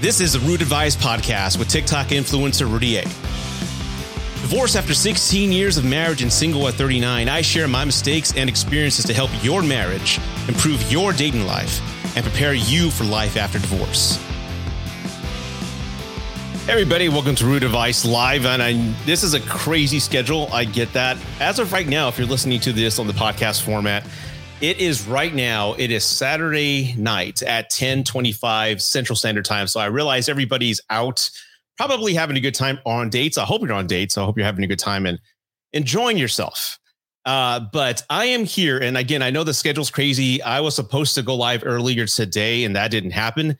This is the Rude Advice Podcast with TikTok influencer Rudy A. Divorced after 16 years of marriage and single at 39, I share my mistakes and experiences to help your marriage, improve your dating life, and prepare you for life after divorce. Everybody, welcome to Rude Advice Live. And I, this is a crazy schedule. I get that. As of right now, if you're listening to this on the podcast format, it is right now. It is Saturday night at 10:25 Central Standard Time. So I realize everybody's out, probably having a good time on dates. I hope you're on dates. I hope you're having a good time and enjoying yourself. Uh, but I am here, and again, I know the schedule's crazy. I was supposed to go live earlier today, and that didn't happen.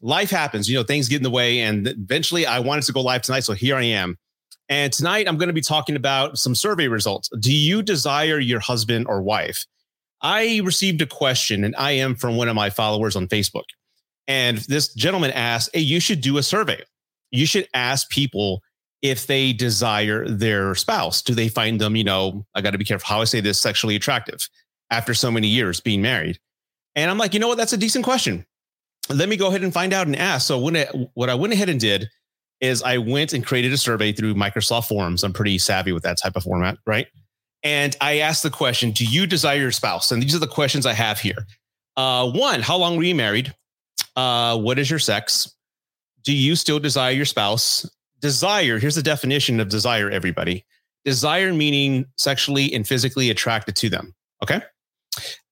Life happens, you know, things get in the way, and eventually, I wanted to go live tonight, so here I am. And tonight, I'm going to be talking about some survey results. Do you desire your husband or wife? I received a question, and I am from one of my followers on Facebook. And this gentleman asked, Hey, you should do a survey. You should ask people if they desire their spouse. Do they find them, you know, I got to be careful how I say this, sexually attractive after so many years being married? And I'm like, you know what? That's a decent question. Let me go ahead and find out and ask. So when what I went ahead and did is I went and created a survey through Microsoft Forms. I'm pretty savvy with that type of format, right? And I asked the question, do you desire your spouse? And these are the questions I have here. Uh, one, how long were you married? Uh, what is your sex? Do you still desire your spouse? Desire, here's the definition of desire, everybody. Desire meaning sexually and physically attracted to them. Okay.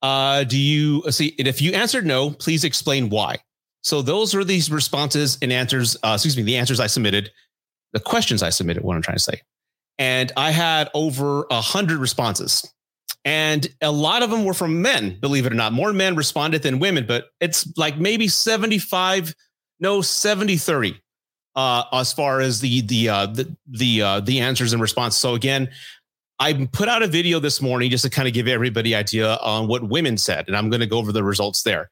Uh, do you see? And if you answered no, please explain why. So those are these responses and answers. Uh, excuse me, the answers I submitted, the questions I submitted. What I'm trying to say and I had over a hundred responses. And a lot of them were from men, believe it or not. More men responded than women, but it's like maybe 75, no, 70, 30 uh, as far as the the uh, the the, uh, the answers and responses. So again, I put out a video this morning just to kind of give everybody idea on what women said, and I'm going to go over the results there.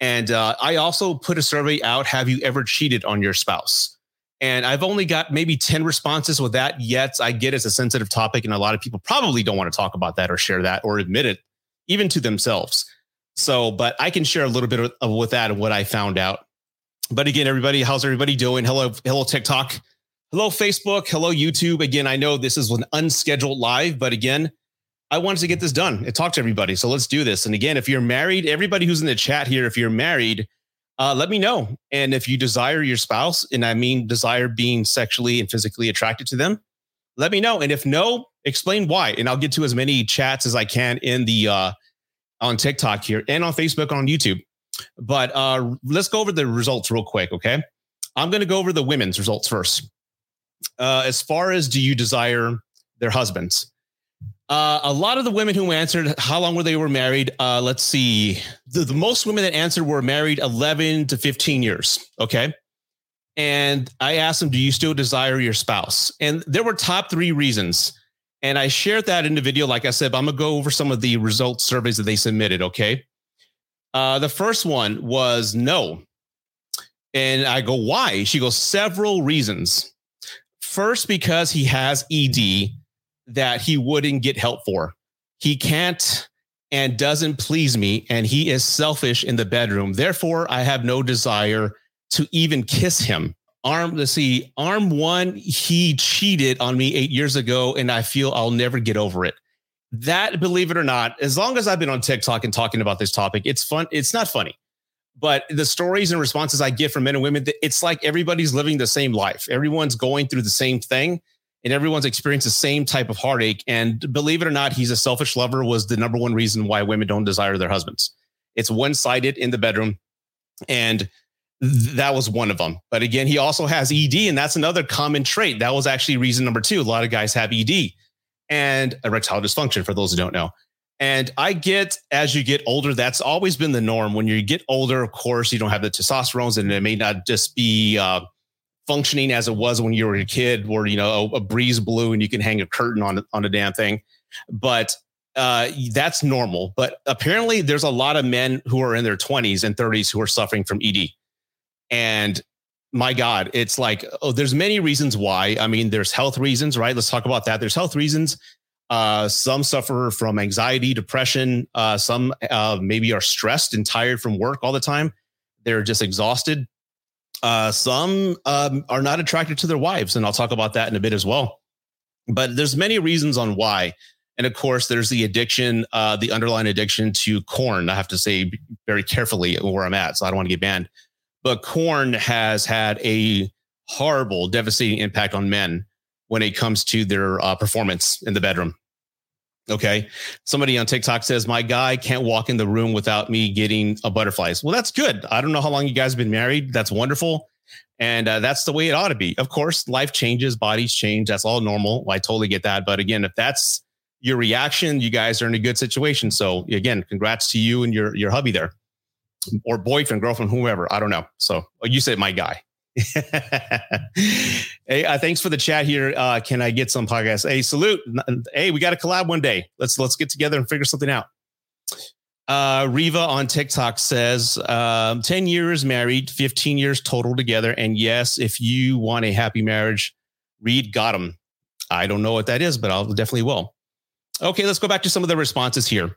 And uh, I also put a survey out: Have you ever cheated on your spouse? And I've only got maybe 10 responses with that yet. I get it's a sensitive topic, and a lot of people probably don't want to talk about that or share that or admit it, even to themselves. So, but I can share a little bit of, with that and what I found out. But again, everybody, how's everybody doing? Hello, hello, TikTok. Hello, Facebook. Hello, YouTube. Again, I know this is an unscheduled live, but again, I wanted to get this done and talk to everybody. So let's do this. And again, if you're married, everybody who's in the chat here, if you're married, uh, let me know. And if you desire your spouse, and I mean desire being sexually and physically attracted to them, let me know. And if no, explain why. And I'll get to as many chats as I can in the uh, on TikTok here and on Facebook on YouTube. But uh, let's go over the results real quick, okay? I'm going to go over the women's results first. Uh, as far as do you desire their husbands? Uh, a lot of the women who answered how long were they were married. Uh, let's see. The, the most women that answered were married 11 to 15 years. Okay. And I asked them, do you still desire your spouse? And there were top three reasons. And I shared that in the video. Like I said, I'm to go over some of the results surveys that they submitted. Okay. Uh, the first one was no. And I go, why? She goes, several reasons. First, because he has ED that he wouldn't get help for. He can't and doesn't please me, and he is selfish in the bedroom. Therefore, I have no desire to even kiss him. Arm, let's see, arm one, he cheated on me eight years ago, and I feel I'll never get over it. That, believe it or not, as long as I've been on TikTok and talking about this topic, it's fun. It's not funny, but the stories and responses I get from men and women, it's like everybody's living the same life. Everyone's going through the same thing and everyone's experienced the same type of heartache. And believe it or not, he's a selfish lover was the number one reason why women don't desire their husbands. It's one sided in the bedroom. And that was one of them. But again, he also has ED, and that's another common trait. That was actually reason number two. A lot of guys have ED and erectile dysfunction, for those who don't know. And I get as you get older, that's always been the norm. When you get older, of course, you don't have the testosterone, and it may not just be uh, functioning as it was when you were a kid, where you know a, breeze blew and you can hang a curtain on on a damn thing. But uh, that's normal. But apparently, there's a lot of men who are in their 20s and 30s who are suffering from ED. And my God, it's like, oh, there's many reasons why. I mean, there's health reasons, right? Let's talk about that. There's health reasons. Uh, some suffer from anxiety, depression. Uh, some uh, maybe are stressed and tired from work all the time. They're just exhausted. Uh, some um, are not attracted to their wives, and I'll talk about that in a bit as well. But there's many reasons on why. And of course, there's the addiction, uh, the underlying addiction to corn. I have to say very carefully where I'm at, so I don't want to get banned. But corn has had a horrible, devastating impact on men when it comes to their uh, performance in the bedroom. Okay. Somebody on TikTok says, My guy can't walk in the room without me getting a butterflies. Well, that's good. I don't know how long you guys have been married. That's wonderful. And uh, that's the way it ought to be. Of course, life changes, bodies change. That's all normal. I totally get that. But again, if that's your reaction, you guys are in a good situation. So again, congrats to you and your your hubby there, or boyfriend, girlfriend, whoever. I don't know. So you said my guy. hey, uh, thanks for the chat here. Uh, can I get some podcast? Hey, salute. Hey, we got to collab one day. Let's let's get together and figure something out. Uh, Riva on TikTok says, um, 10 years married, 15 years total together. And yes, if you want a happy marriage, read Gottman. I don't know what that is, but I'll definitely will. Okay, let's go back to some of the responses here.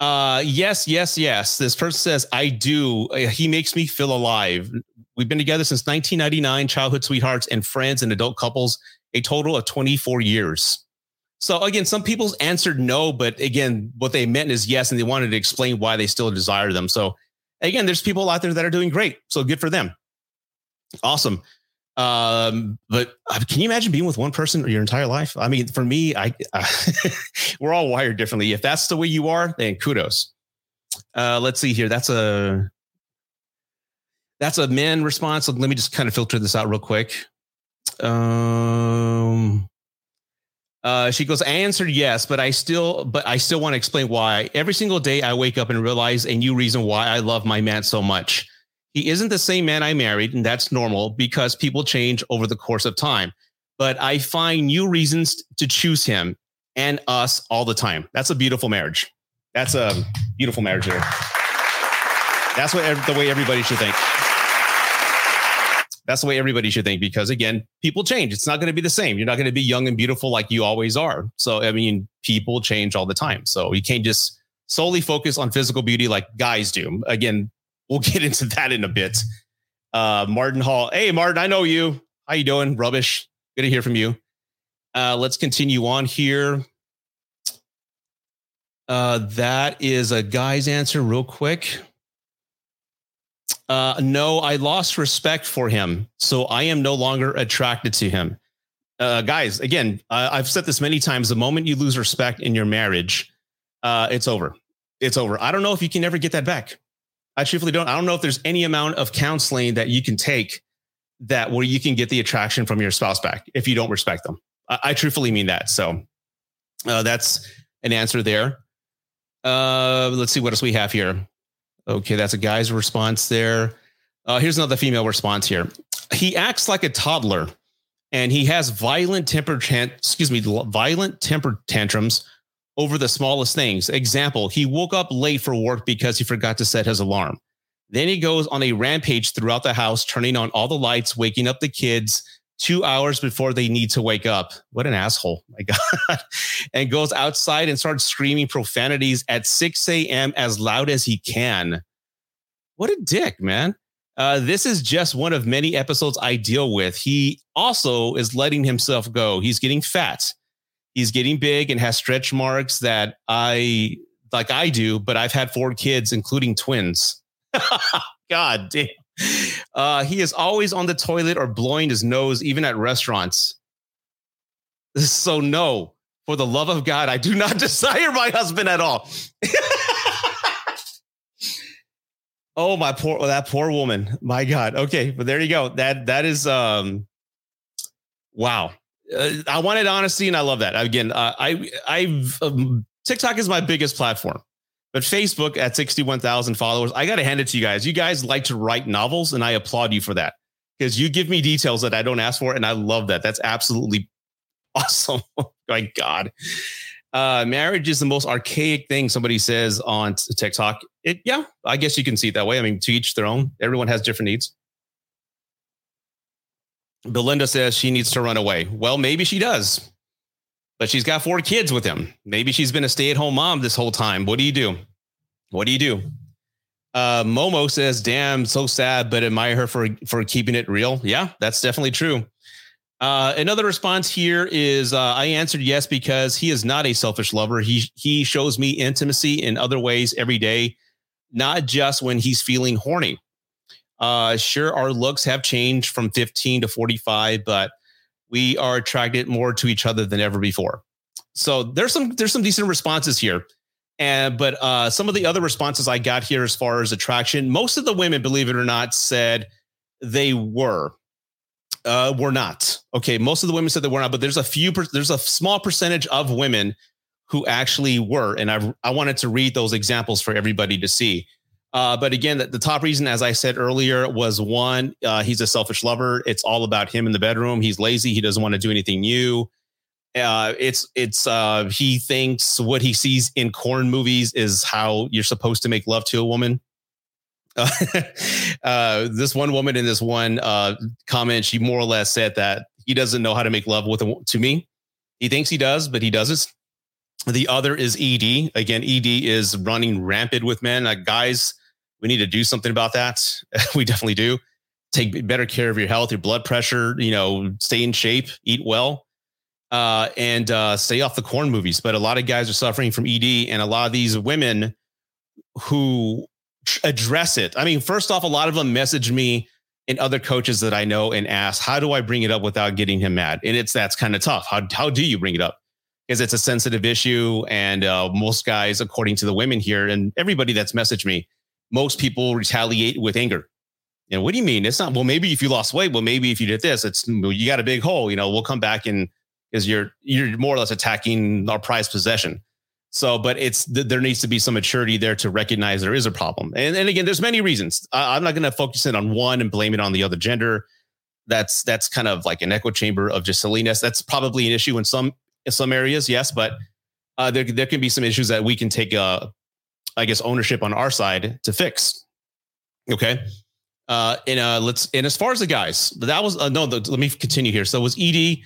Uh, yes, yes, yes. This person says, I do. Uh, he makes me feel alive. We've been together since 1999, childhood sweethearts and friends and adult couples, a total of 24 years. So again, some people answered no, but again, what they meant is yes, and they wanted to explain why they still desire them. So again, there's people out there that are doing great. So good for them. Awesome. Um, but uh, can you imagine being with one person your entire life? I mean, for me, I uh, we're all wired differently. If that's the way you are, then kudos. Uh, let's see here. That's a that's a man response. Let me just kind of filter this out real quick. Um, uh, she goes, I answered yes, but I still, but I still want to explain why. Every single day I wake up and realize a new reason why I love my man so much. He isn't the same man I married, and that's normal because people change over the course of time. But I find new reasons to choose him and us all the time. That's a beautiful marriage. That's a beautiful marriage there. That's what the way everybody should think. That's the way everybody should think because again, people change. It's not going to be the same. You're not going to be young and beautiful like you always are. So I mean, people change all the time. So you can't just solely focus on physical beauty like guys do. Again, we'll get into that in a bit. Uh, Martin Hall. Hey, Martin, I know you. How you doing? Rubbish. Good to hear from you. Uh, let's continue on here. Uh, that is a guy's answer, real quick. Uh, no, I lost respect for him, so I am no longer attracted to him. Uh, guys, again, uh, I've said this many times. The moment you lose respect in your marriage, uh, it's over. It's over. I don't know if you can ever get that back. I truthfully don't. I don't know if there's any amount of counseling that you can take that where you can get the attraction from your spouse back if you don't respect them. I, I truthfully mean that. So uh, that's an answer there. Uh, let's see what else we have here. Okay, that's a guy's response there. Uh, here's another female response here. He acts like a toddler, and he has violent temper, excuse me, violent temper tantrums over the smallest things. Example: He woke up late for work because he forgot to set his alarm. Then he goes on a rampage throughout the house, turning on all the lights, waking up the kids two hours before they need to wake up. What an asshole. My God. and goes outside and starts screaming profanities at 6 a.m. as loud as he can. What a dick, man. Uh, this is just one of many episodes I deal with. He also is letting himself go. He's getting fat. He's getting big and has stretch marks that I like I do, but I've had four kids, including twins. God damn. Uh, he is always on the toilet or blowing his nose, even at restaurants. So, no, for the love of God, I do not desire my husband at all. oh, my poor, that poor woman. My God. Okay, but there you go. That that is um, wow. Uh, I wanted honesty, and I love that. Again, uh, I I've um, TikTok is my biggest platform. But Facebook at 61,000 followers, I got to hand it to you guys. You guys like to write novels, and I applaud you for that because you give me details that I don't ask for. And I love that. That's absolutely awesome. My God. Uh, marriage is the most archaic thing somebody says on TikTok. It, yeah, I guess you can see it that way. I mean, to each their own. Everyone has different needs. Belinda says she needs to run away. Well, maybe she does but she's got four kids with him. Maybe she's been a stay at home mom this whole time. What do you do? What do you do? Uh, Momo says, "Damn, so sad, but admire her for for keeping it real." Yeah, that's definitely true. Uh, another response here is uh, I answered yes because he is not a selfish lover. He he shows me intimacy in other ways every day, not just when he's feeling horny. Uh, sure, our looks have changed from 15 to 45, but we are attracted more to each other than ever before. So there's some there's some decent responses here. And but uh, some of the other responses I got here as far as attraction, most of the women, believe it or not, said they were. Uh, were not okay. Most of the women said they were not, but there's a few. There's a small percentage of women who actually were, and I I wanted to read those examples for everybody to see. Uh, but again, the, the, top reason, as I said earlier, was one, uh, he's a selfish lover. It's all about him in the bedroom. He's lazy. He doesn't want to do anything new. Uh, it's it's uh, he thinks what he sees in corn movies is how you're supposed to make love to a woman. Uh, this one woman in this one uh, comment, she more or less said that he doesn't know how to make love with a, to me. He thinks he does, but he doesn't. The other is ED. Again, ED is running rampant with men. Like guys, we need to do something about that. we definitely do. Take better care of your health, your blood pressure. You know, stay in shape, eat well, uh, and uh, stay off the corn movies. But a lot of guys are suffering from ED, and a lot of these women who address it. I mean, first off, a lot of them message me and other coaches that I know and ask, "How do I bring it up without getting him mad?" And it's that's kind of tough. How how do you bring it up? Because it's a sensitive issue, and uh, most guys, according to the women here, and everybody that's messaged me, most people retaliate with anger. You know, what do you mean? It's not, well, maybe if you lost weight, well, maybe if you did this, it's, you got a big hole, you know, we'll come back and because you're, you're more or less attacking our prized possession. So, but it's, there needs to be some maturity there to recognize there is a problem. And, and again, there's many reasons. I, I'm not going to focus in on one and blame it on the other gender. That's, that's kind of like an echo chamber of just silliness. That's probably an issue in some, in some areas. Yes. But uh, there, there can be some issues that we can take uh, I guess, ownership on our side to fix. Okay. Uh, and uh, let's and as far as the guys, that was uh, no. The, let me continue here. So it was ED,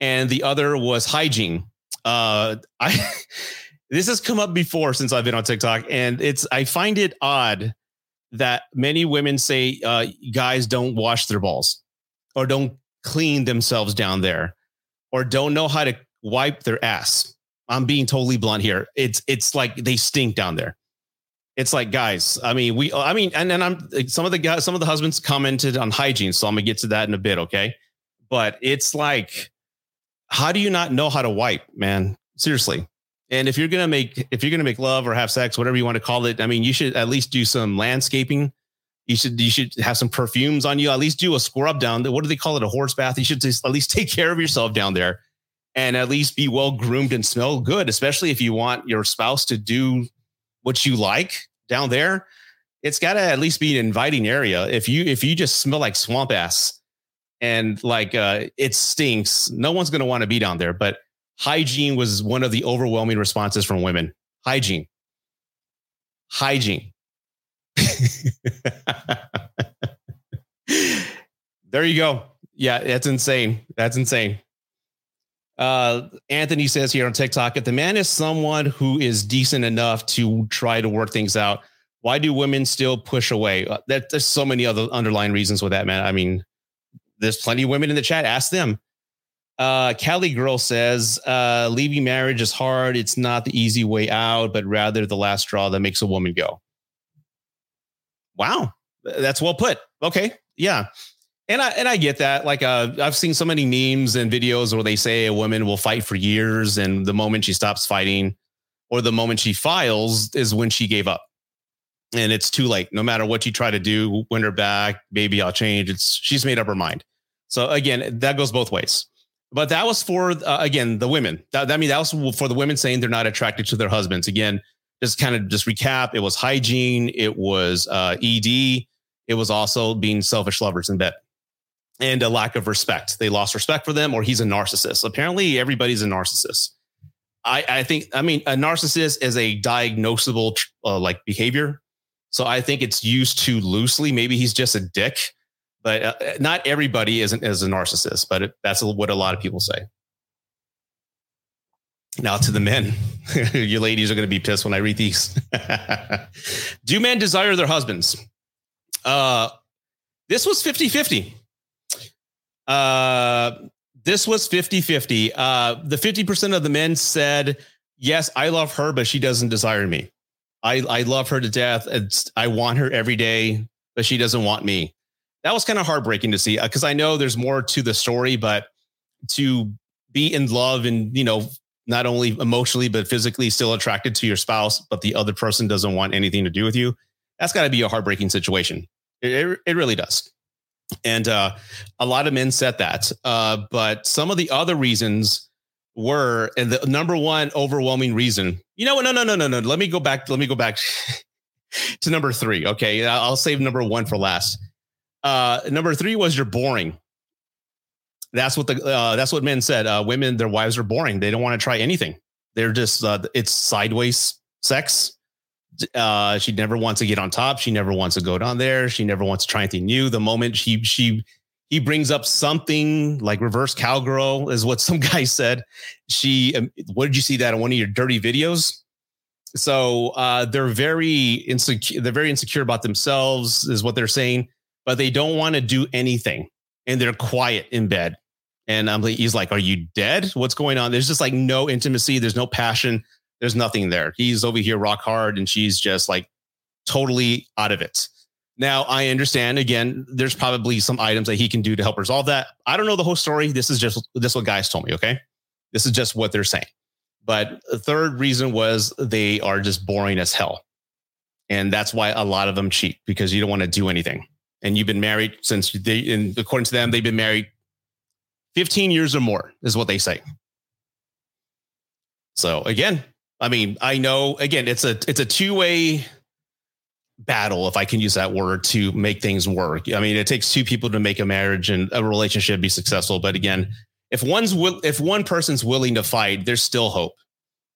and the other was hygiene. Uh, I this has come up before since I've been on TikTok, and it's I find it odd that many women say uh, guys don't wash their balls or don't clean themselves down there or don't know how to wipe their ass. I'm being totally blunt here. It's it's like they stink down there it's like guys i mean we i mean and then i'm some of the guys some of the husbands commented on hygiene so i'm gonna get to that in a bit okay? But it's like how do you not know how to wipe man? Seriously. And if you're gonna make if you're gonna make love or have sex whatever you want to call it i mean you should at least do some landscaping. You should you should have some perfumes on you. At least do a scrub down what do they call it? A horse bath? You should just at least take care of yourself down there. And at least be well groomed and smell good especially if you want your spouse to do what you like down there, it's got to at least be an inviting area. If you if you just smell like swamp ass and like uh, it stinks, no one's going to want to be down there. But hygiene was one of the overwhelming responses from women. Hygiene, hygiene. there you go. Yeah, that's insane. That's insane. Uh, Anthony says here on TikTok, if the man is someone who is decent enough to try to work things out, why do women still push away? Uh, that, there's so many other underlying reasons with that, man. I mean, there's plenty of women in the chat. Ask them. Uh, Girl says, uh, leaving marriage is hard. It's not the easy way out, but rather the last straw that makes a woman go. Wow. That's well put. Okay. Yeah. And I and I get that. Like uh, I've seen so many memes and videos where they say a woman will fight for years, and the moment she stops fighting, or the moment she files, is when she gave up, and it's too late. No matter what you try to do, win her back, maybe I'll change. It's she's made up her mind. So again, that goes both ways. But that was for uh, again the women. That, I mean that was for the women saying they're not attracted to their husbands. Again, just kind of just recap. It was hygiene. It was uh, ED. It was also being selfish lovers in bed and a lack of respect. They lost respect for them, or he's a narcissist. Apparently, everybody's a narcissist. I, I think, I mean, a narcissist is a diagnosable uh, like behavior. So I think it's used too loosely. Maybe he's just a dick, but uh, not everybody isn't as a narcissist. But it, that's what a lot of people say. Now to the men. you ladies are going to be pissed when I read these. Do men desire their husbands? Uh, this was 50 50. Uh, this was 50 50. Uh, the 50% of the men said, Yes, I love her, but she doesn't desire me. I, I love her to death. It's, I want her every day, but she doesn't want me. That was kind of heartbreaking to see because I know there's more to the story, but to be in love and, you know, not only emotionally, but physically still attracted to your spouse, but the other person doesn't want anything to do with you, that's got to be a heartbreaking situation. It, it, it really does. And uh, a lot of men said that. Uh, but some of the other reasons were, and the number one overwhelming reason, you know what? No, no, no, no, no. Let me go back. Let me go back to number three. Okay. I'll save number one for last. Uh, number three was you're boring. That's what the uh, that's what men said. Uh, women, their wives are boring. They don't want to try anything. They're just uh, it's sideways sex. Uh, she never wants to get on top. She never wants to go down there. She never wants to try anything new. The moment she she he brings up something like reverse cowgirl is what some guy said. She, um, what did you see that on one of your dirty videos? So uh, they're very insecure. They're very insecure about themselves, is what they're saying. But they don't want to do anything, and they're quiet in bed. And I'm like, he's like, "Are you dead? What's going on?" There's just like no intimacy. There's no passion. There's nothing there. He's over here rock hard, and she's just like totally out of it. Now, I understand. Again, there's probably some items that he can do to help resolve that. I don't know the whole story. This is just this is what guys told me. Okay, this is just what they're saying. But the third reason was they are just boring as hell, and that's why a lot of them cheat because you don't want to do anything. And you've been married since they, and according to them, they've been married 15 years or more, is what they say. So again, I mean, I know again, it's a it's a two way battle, if I can use that word, to make things work. I mean, it takes two people to make a marriage and a relationship be successful. But again, if one's will, if one person's willing to fight, there's still hope,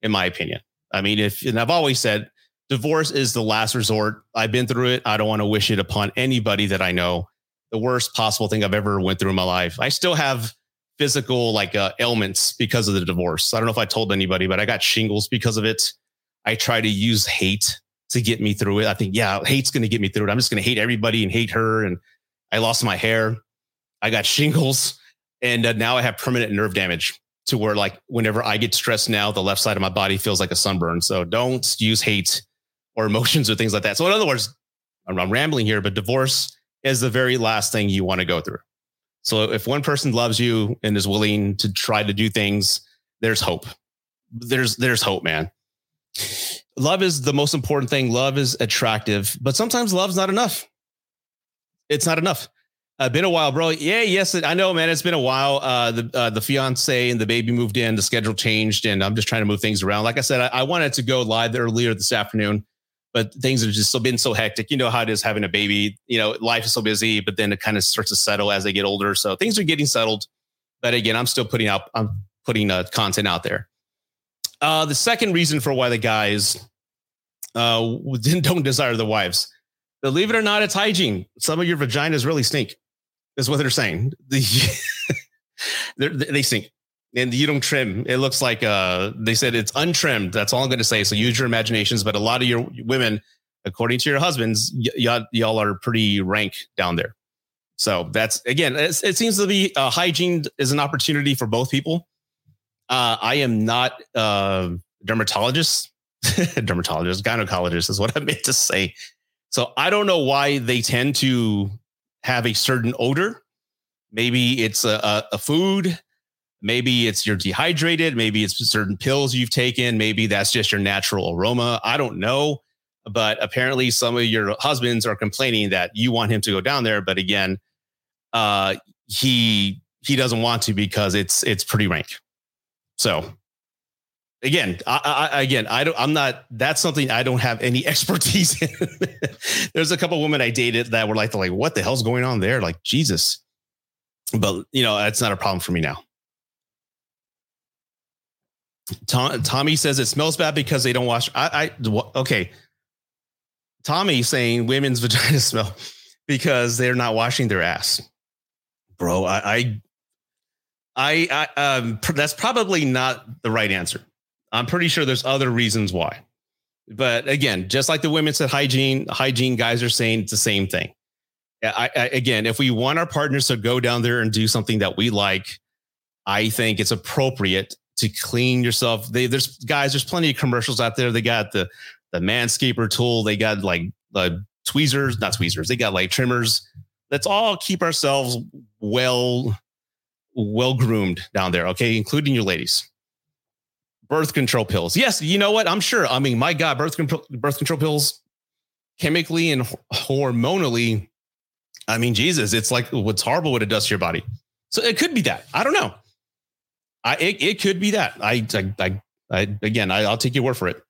in my opinion. I mean, if and I've always said divorce is the last resort. I've been through it. I don't want to wish it upon anybody that I know. The worst possible thing I've ever went through in my life. I still have physical like uh, ailments because of the divorce. I don't know if I told anybody, but I got shingles because of it. I try to use hate to get me through it. I think, yeah, hate's going to get me through it. I'm just going to hate everybody and hate her. And I lost my hair. I got shingles. And uh, now I have permanent nerve damage to where, like, whenever I get stressed now, the left side of my body feels like a sunburn. So don't use hate or emotions or things like that. So, in other words, I'm, I'm rambling here, but divorce is the very last thing you want to go through. So, if one person loves you and is willing to try to do things, there's hope. There's there's hope, man love is the most important thing. Love is attractive, but sometimes love's not enough. It's not enough. Uh, been a while, bro. Yeah, yes, I know, man. It's been a while. Uh, the uh, the fiance and the baby moved in. The schedule changed, and I'm just trying to move things around. Like I said, I, I wanted to go live earlier this afternoon, but things have just so been so hectic. You know how it is having a baby. You know, life is so busy, but then it kind of starts to settle as they get older. So things are getting settled. But again, I'm still putting out. I'm putting uh, content out there. Uh, the second reason for why the guys uh, don't desire the wives. Believe it or not, it's hygiene. Some of your vaginas really stink. That's what they're saying. they stink, and you don't trim. It looks like uh, they said it's untrimmed. That's all I'm going to say. So use your imaginations. But a lot of your women, according to your husbands, y- y- y'all are pretty rank down there. So that's again, it seems to be uh, hygiene is an opportunity for both people. Uh, I am not a uh, dermatologist, dermatologist, gynecologist is what I meant to say. So I don't know why they tend to have a certain odor. Maybe it's a, a, a food. Maybe it's you're dehydrated. Maybe it's certain pills you've taken. Maybe that's just your natural aroma. I don't know. But apparently, some of your husbands are complaining that you want him to go down there. But again, uh, he he doesn't want to because it's it's pretty rank. So again, I, I, again, I don't, I'm not, that's something I don't have any expertise in. There's a couple women I dated that were like, like, what the hell's going on there? Like, Jesus. But, you know, that's not a problem for me now. Tom, Tommy says it smells bad because they don't wash. I, I, okay. Tommy saying women's vaginas smell because they're not washing their ass. Bro, I, I, I, um, that's probably not the right answer I'm pretty sure there's other reasons why. But again, just like the women said hygiene, hygiene guys are saying it's the same thing. I, I, again, if we want our partners to go down there and do something that we like, I think it's appropriate to clean yourself. They, there's guys, there's plenty of commercials out there. They got the the manscaper tool. They got like the tweezers, not tweezers. They got like trimmers. Let's all keep ourselves well well groomed down there. Okay, including your ladies. Birth control pills. Yes, you know what? I'm sure. I mean, my God, birth control birth control pills, chemically and hormonally. I mean, Jesus, it's like what's horrible what it does to your body. So it could be that. I don't know. I it, it could be that. I I I, I again, I, I'll take your word for it.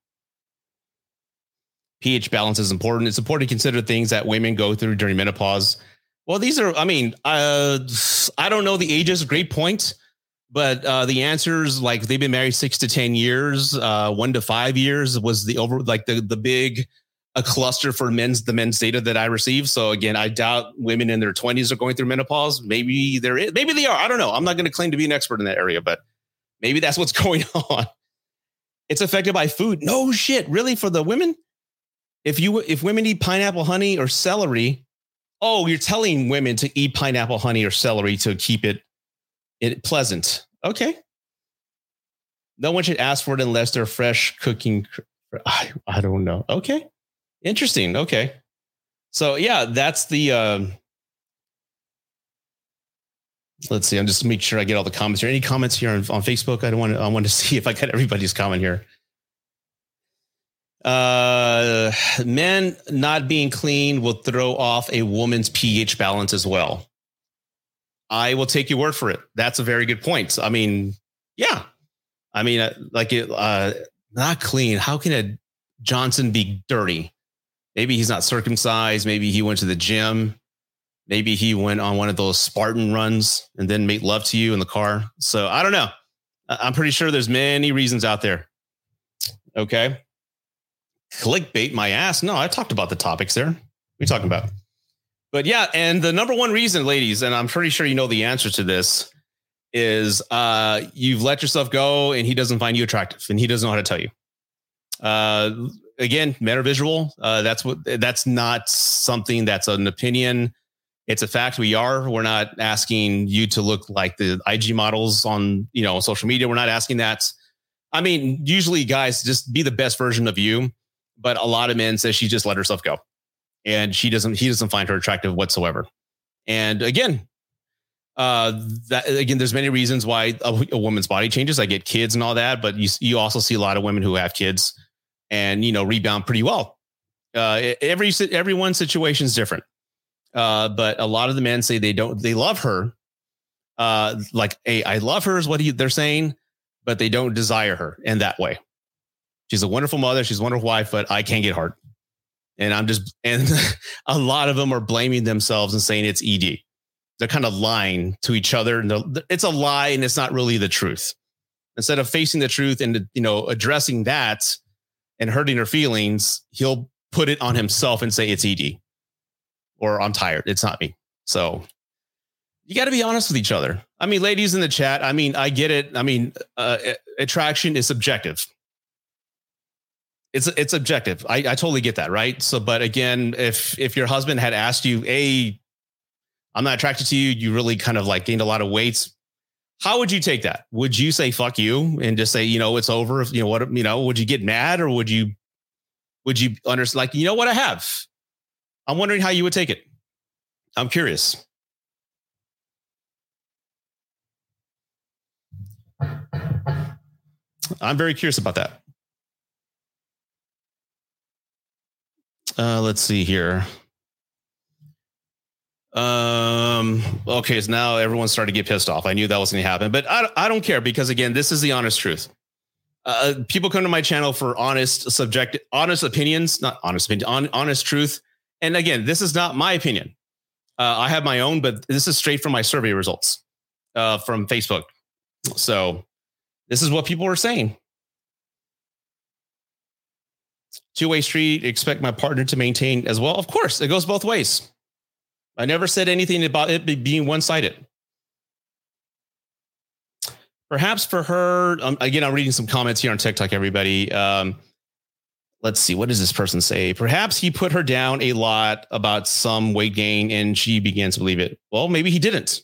pH balance is important. It's important to consider things that women go through during menopause. Well, these are, I mean, uh, I don't know the ages. Great point. But uh, the answers, like they've been married six to 10 years, uh, one to five years was the over, like the, the big, a cluster for men's, the men's data that I received. So again, I doubt women in their 20s are going through menopause. Maybe there is, maybe they are. I don't know. I'm not going to claim to be an expert in that area, but maybe that's what's going on. It's affected by food. No shit. Really? For the women? If you, if women eat pineapple honey or celery, oh, you're telling women to eat pineapple honey or celery to keep it it pleasant. Okay. No one should ask for it unless they're fresh cooking. I, I don't know. Okay. Interesting. Okay. So yeah, that's the um let's see. I'm just make sure I get all the comments here. Any comments here on, on Facebook? I don't want to I want to see if I got everybody's comment here. Uh men not being clean will throw off a woman's pH balance as well. I will take your word for it. That's a very good point. I mean, yeah. I mean, uh, like it, uh, not clean. How can a Johnson be dirty? Maybe he's not circumcised. Maybe he went to the gym. Maybe he went on one of those Spartan runs and then made love to you in the car. So I don't know. I'm pretty sure there's many reasons out there. Okay. Clickbait my ass. No, I talked about the topics there. we talking about? But yeah, and the number one reason, ladies, and I'm pretty sure you know the answer to this, is uh, you've let yourself go and he doesn't find you attractive and he doesn't know how to tell you. Uh, again, meta visual. Uh, that's what that's not something that's an opinion. It's a fact. We are. We're not asking you to look like the IG models on you know social media. We're not asking that. I mean, usually guys just be the best version of you. But a lot of men say she just let herself go and she doesn't he doesn't find her attractive whatsoever and again uh that again there's many reasons why a, a, woman's body changes i get kids and all that but you you also see a lot of women who have kids and you know rebound pretty well uh every everyone's situation is different uh but a lot of the men say they don't they love her uh like hey i love her is what he, they're saying but they don't desire her in that way she's a wonderful mother she's a wonderful wife but i can't get hard and I'm just, and a lot of them are blaming themselves and saying it's ED. They're kind of lying to each other. And it's a lie and it's not really the truth. Instead of facing the truth and, you know, addressing that and hurting her feelings, he'll put it on himself and say it's ED or I'm tired. It's not me. So you got to be honest with each other. I mean, ladies in the chat, I mean, I get it. I mean, uh, attraction is subjective it's it's objective. I, I totally get that, right? So, but again, if if your husband had asked you, "Hey, I'm not attracted to you," you really kind of like gained a lot of weight. How would you take that? Would you say "fuck you" and just say, you know, it's over? You know what? You know, would you get mad or would you would you understand? Like, you know what? I have. I'm wondering how you would take it. I'm curious. I'm very curious about that. Uh, let's see here. Um. Okay, so now everyone's starting to get pissed off. I knew that was going to happen, but I I don't care because again, this is the honest truth. Uh, people come to my channel for honest subject, honest opinions, not honest opinion, on, honest truth. And again, this is not my opinion. Uh, I have my own, but this is straight from my survey results uh, from Facebook. So this is what people are saying. two way street, expect my partner to maintain as well. Of course, it goes both ways. I never said anything about it being one sided. perhaps for her, um, again, I'm reading some comments here on TikTok, everybody. Um, let's see, what does this person say? Perhaps he put her down a lot about some weight gain and she began to believe it. Well, maybe he didn't.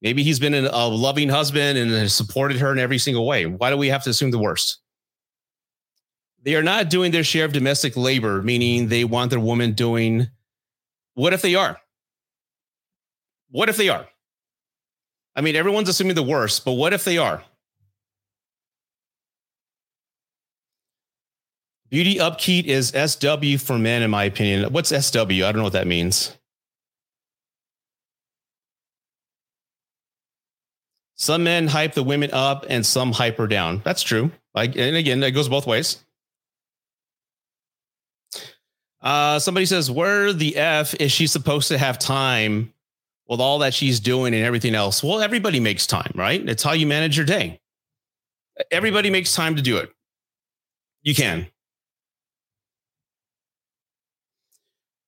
Maybe he's been a loving husband and has supported her in every single way. Why do we have to assume the worst? They are not doing their share of domestic labor, meaning they want their woman doing. What if they are? What if they are? I mean, everyone's assuming the worst, but what if they are? Beauty upkeep is SW for men, in my opinion. What's SW? I don't know what that means. Some men hype the women up and some hype her down. That's true. Like, and again, that goes both ways. Uh, somebody says, Where the F is she supposed to have time with all that she's doing and everything else? Well, everybody makes time, right? It's how you manage your day. Everybody makes time to do it. You can.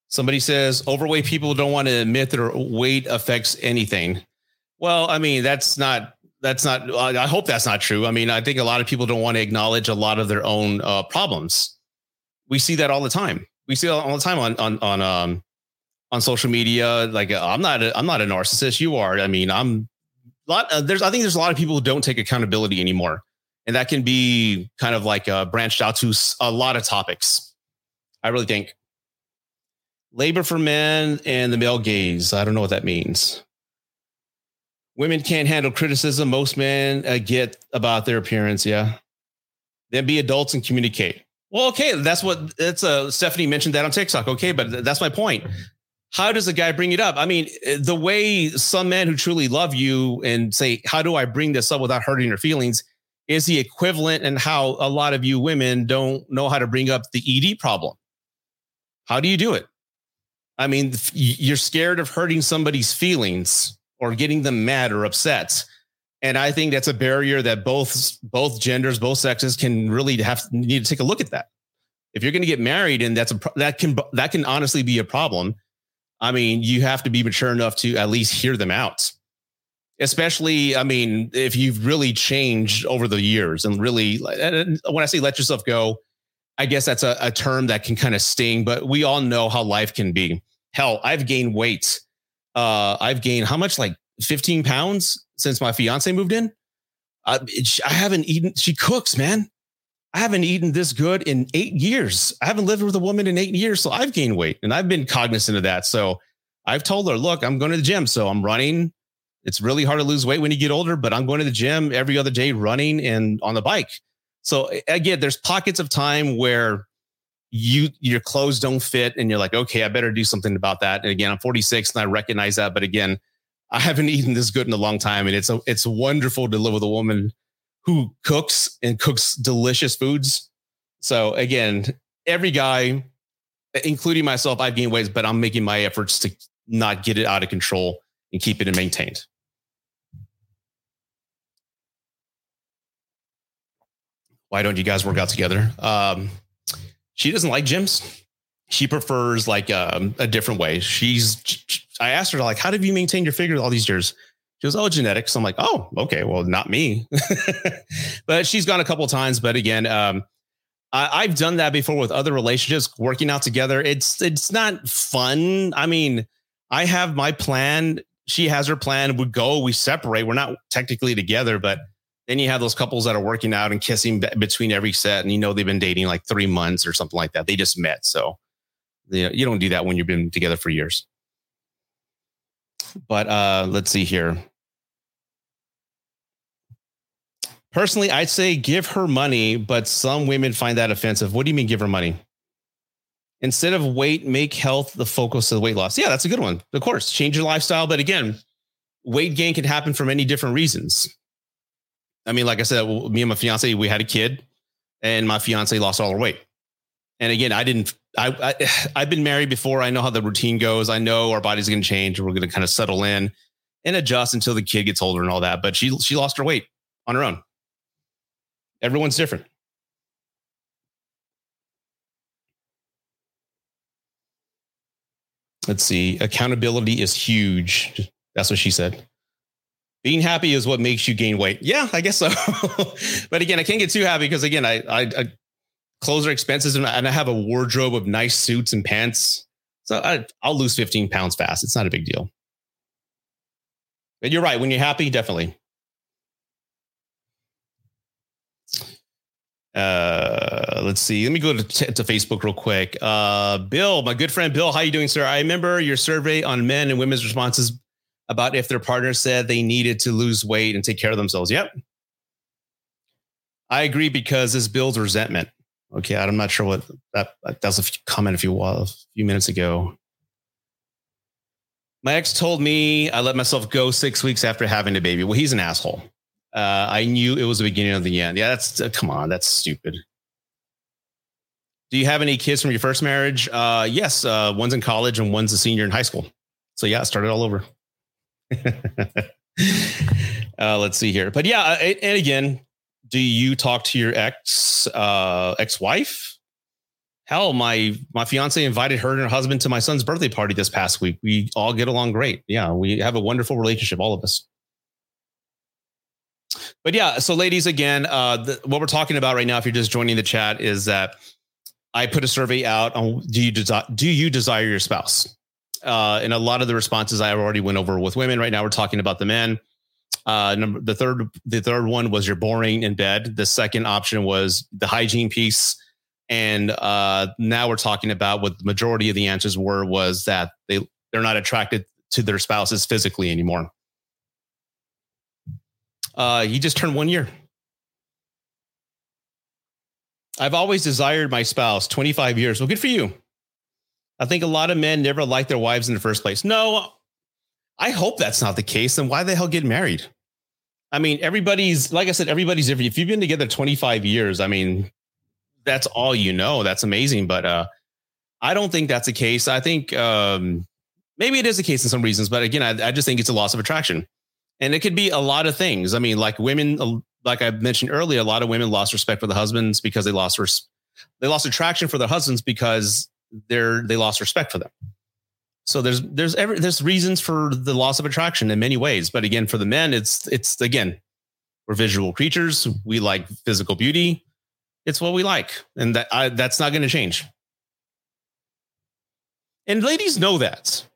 Somebody says overweight people don't want to admit that weight affects anything. Well, I mean, that's not that's not I hope that's not true. I mean, I think a lot of people don't want to acknowledge a lot of their own uh, problems. We see that all the time. We see all the time on on on um on social media. Like I'm not a, I'm not a narcissist. You are. I mean, I'm a lot. Uh, there's I think there's a lot of people who don't take accountability anymore, and that can be kind of like uh, branched out to a lot of topics. I really think labor for men and the male gaze. I don't know what that means. Women can't handle criticism. Most men uh, get about their appearance. Yeah. Then be adults and communicate. Well, okay. That's what that's uh, Stephanie mentioned that on TikTok. Okay. But that's my point. How does a guy bring it up? I mean, the way some men who truly love you and say, How do I bring this up without hurting your feelings? is the equivalent and how a lot of you women don't know how to bring up the ED problem. How do you do it? I mean, you're scared of hurting somebody's feelings or getting them mad or upset. And I think that's a barrier that both both genders, both sexes can really have need to take a look at that. If you're going to get married and that's a that can that can honestly be a problem. I mean, you have to be mature enough to at least hear them out. Especially, I mean, if you've really changed over the years and really, when I say let yourself go, I guess that's a, a term that can kind of sting, but we all know how life can be. Hell, I've gained weight. Uh, I've gained how much? Like 15 pounds since my fiance moved in. I, I haven't eaten. She cooks, man. I haven't eaten this good in eight years. I haven't lived with a woman in eight years, so I've gained weight, and I've been cognizant of that. So I've told her, look, I'm going to the gym, so I'm running. It's really hard to lose weight when you get older, but I'm going to the gym every other day, running and on the bike. So again, there's pockets of time where you your clothes don't fit and you're like okay i better do something about that and again i'm 46 and i recognize that but again i haven't eaten this good in a long time and it's a, it's wonderful to live with a woman who cooks and cooks delicious foods so again every guy including myself i've gained weight but i'm making my efforts to not get it out of control and keep it maintained why don't you guys work out together um, she doesn't like gyms. She prefers like um, a different way. She's, I asked her like, how have you maintained your figure all these years? She goes, oh, genetics. I'm like, oh, okay, well, not me. but she's gone a couple times. But again, um, I, have done that before with other relationships, working out together. It's it's not fun. I mean, I have my plan. She has her plan. We go, we separate. We're not technically together, but then you have those couples that are working out and kissing between every set, and you know they've been dating like three months or something like that. They just met, so you, know, you don't do that when you've been together for years. But uh, let's see here. Personally, I'd say give her money, but some women find that offensive. What do you mean give her money? Instead of weight, make health the focus of the weight loss. Yeah, that's a good one. Of course, change your lifestyle. But again, weight gain can happen for many different reasons. I mean, like I said, me and my fiance, we had a kid, and my fiance lost all her weight. And again, I didn't. I, I have been married before. I know how the routine goes. I know our body's going to change. And we're going to kind of settle in and adjust until the kid gets older and all that. But she she lost her weight on her own. Everyone's different. Let's see. Accountability is huge. That's what she said. being happy is what makes you gain weight. Yeah, I guess so. but again, I can't get too happy because again, I, I, I clothes are expenses and I have a wardrobe of nice suits and pants. So I, I'll lose 15 pounds fast. It's not a big deal. But you're right. When you're happy, definitely. Uh, let's see. Let me go to, to Facebook real quick. Uh, Bill, my good friend Bill, how you doing, sir? I remember your survey on men and women's responses about if their partner said they needed to lose weight and take care of themselves. Yep. I agree because this builds resentment. Okay, I'm not sure what that that was a comment a few a few minutes ago. My ex told me I let myself go six weeks after having a baby. Well, he's an asshole. Uh, I knew it was the beginning of the end. Yeah, that's uh, come on, that's stupid. Do you have any kids from your first marriage? Uh, yes, uh, one's in college and one's a senior in high school. So yeah, started all over. uh, let's see here. But yeah, uh, and again, do you talk to your ex uh, ex wife? Hell, my my fiance invited her and her husband to my son's birthday party this past week. We all get along great. Yeah, we have a wonderful relationship, all of us. But yeah, so ladies, again, uh, the, what we're talking about right now, if you're just joining the chat, is that I put a survey out on do you desi- do you desire your spouse? uh, and a lot of the responses I already went over with women. Right now, we're talking about the men. Uh, number the third the third one was you're boring in bed. The second option was the hygiene piece, and uh, now we're talking about what the majority of the answers were was that they they're not attracted to their spouses physically anymore. Uh, he just turned one year. I've always desired my spouse 25 years. Well, good for you. I think a lot of men never like their wives in the first place. No, I hope that's not the case. Then why the hell get married? I mean, everybody's like I said, everybody's different. If you've been together 25 years, I mean, that's all you know. That's amazing. But uh, I don't think that's the case. I think um, maybe it is the case in some reasons, but again, I, I just think it's a loss of attraction. And it could be a lot of things. I mean, like women, like I mentioned earlier, a lot of women lost respect for the husbands because they lost res- they lost attraction for their husbands because they're they lost respect for them. So there's there's every there's reasons for the loss of attraction in many ways. But again, for the men, it's it's again, we're visual creatures. We like physical beauty. It's what we like, and that I, that's not going to change. And ladies know that.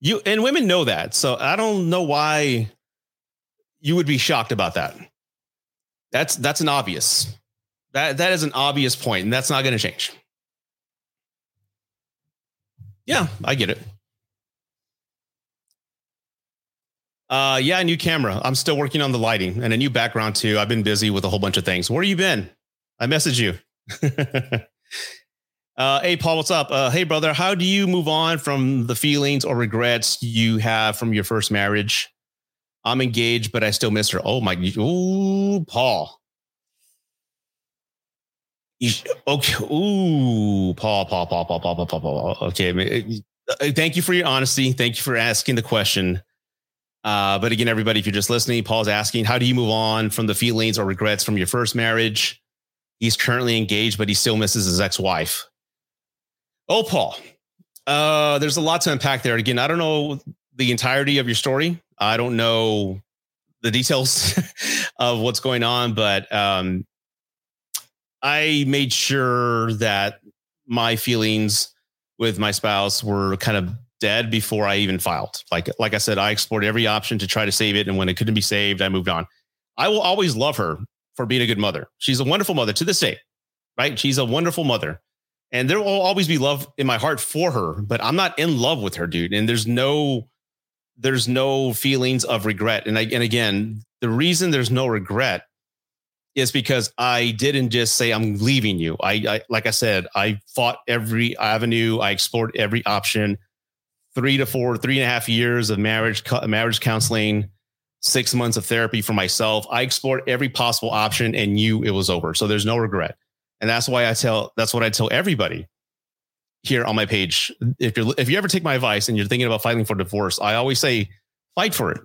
You and women know that. So I don't know why you would be shocked about that. That's that's an obvious. That that is an obvious point, and that's not going to change. Yeah, I get it. Uh, yeah, a new camera. I'm still working on the lighting and a new background too. I've been busy with a whole bunch of things. Where have you been? I messaged you. uh, hey, Paul, what's up? Uh, hey, brother, how do you move on from the feelings or regrets you have from your first marriage? I'm engaged, but I still miss her. Oh my, oh, Paul okay. Ooh, Paul, Paul, Paul, Paul, Paul, Paul, Paul, Paul. Okay. Uh, thank you for your honesty. Thank you for asking the question. Uh, but again, everybody, if you're just listening, Paul's asking, how do you move on from the feelings or regrets from your first marriage? He's currently engaged, but he still misses his ex-wife. Oh, Paul, uh, there's a lot to unpack there. Again, I don't know the entirety of your story. I don't know the details of what's going on, but um, I made sure that my feelings with my spouse were kind of dead before I even filed. Like like I said, I explored every option to try to save it, and when it couldn't be saved, I moved on. I will always love her for being a good mother. She's a wonderful mother to this day, right? She's a wonderful mother, and there will always be love in my heart for her. But I'm not in love with her, dude. And there's no there's no feelings of regret. And I, and again, the reason there's no regret is because I didn't just say I'm leaving you. I, I, like I said, I fought every avenue. I explored every option. Three to four, three and a half years of marriage, marriage counseling, six months of therapy for myself. I explored every possible option and knew it was over. So there's no regret, and that's why I tell. That's what I tell everybody here on my page. If you if you ever take my advice and you're thinking about filing for divorce, I always say fight for it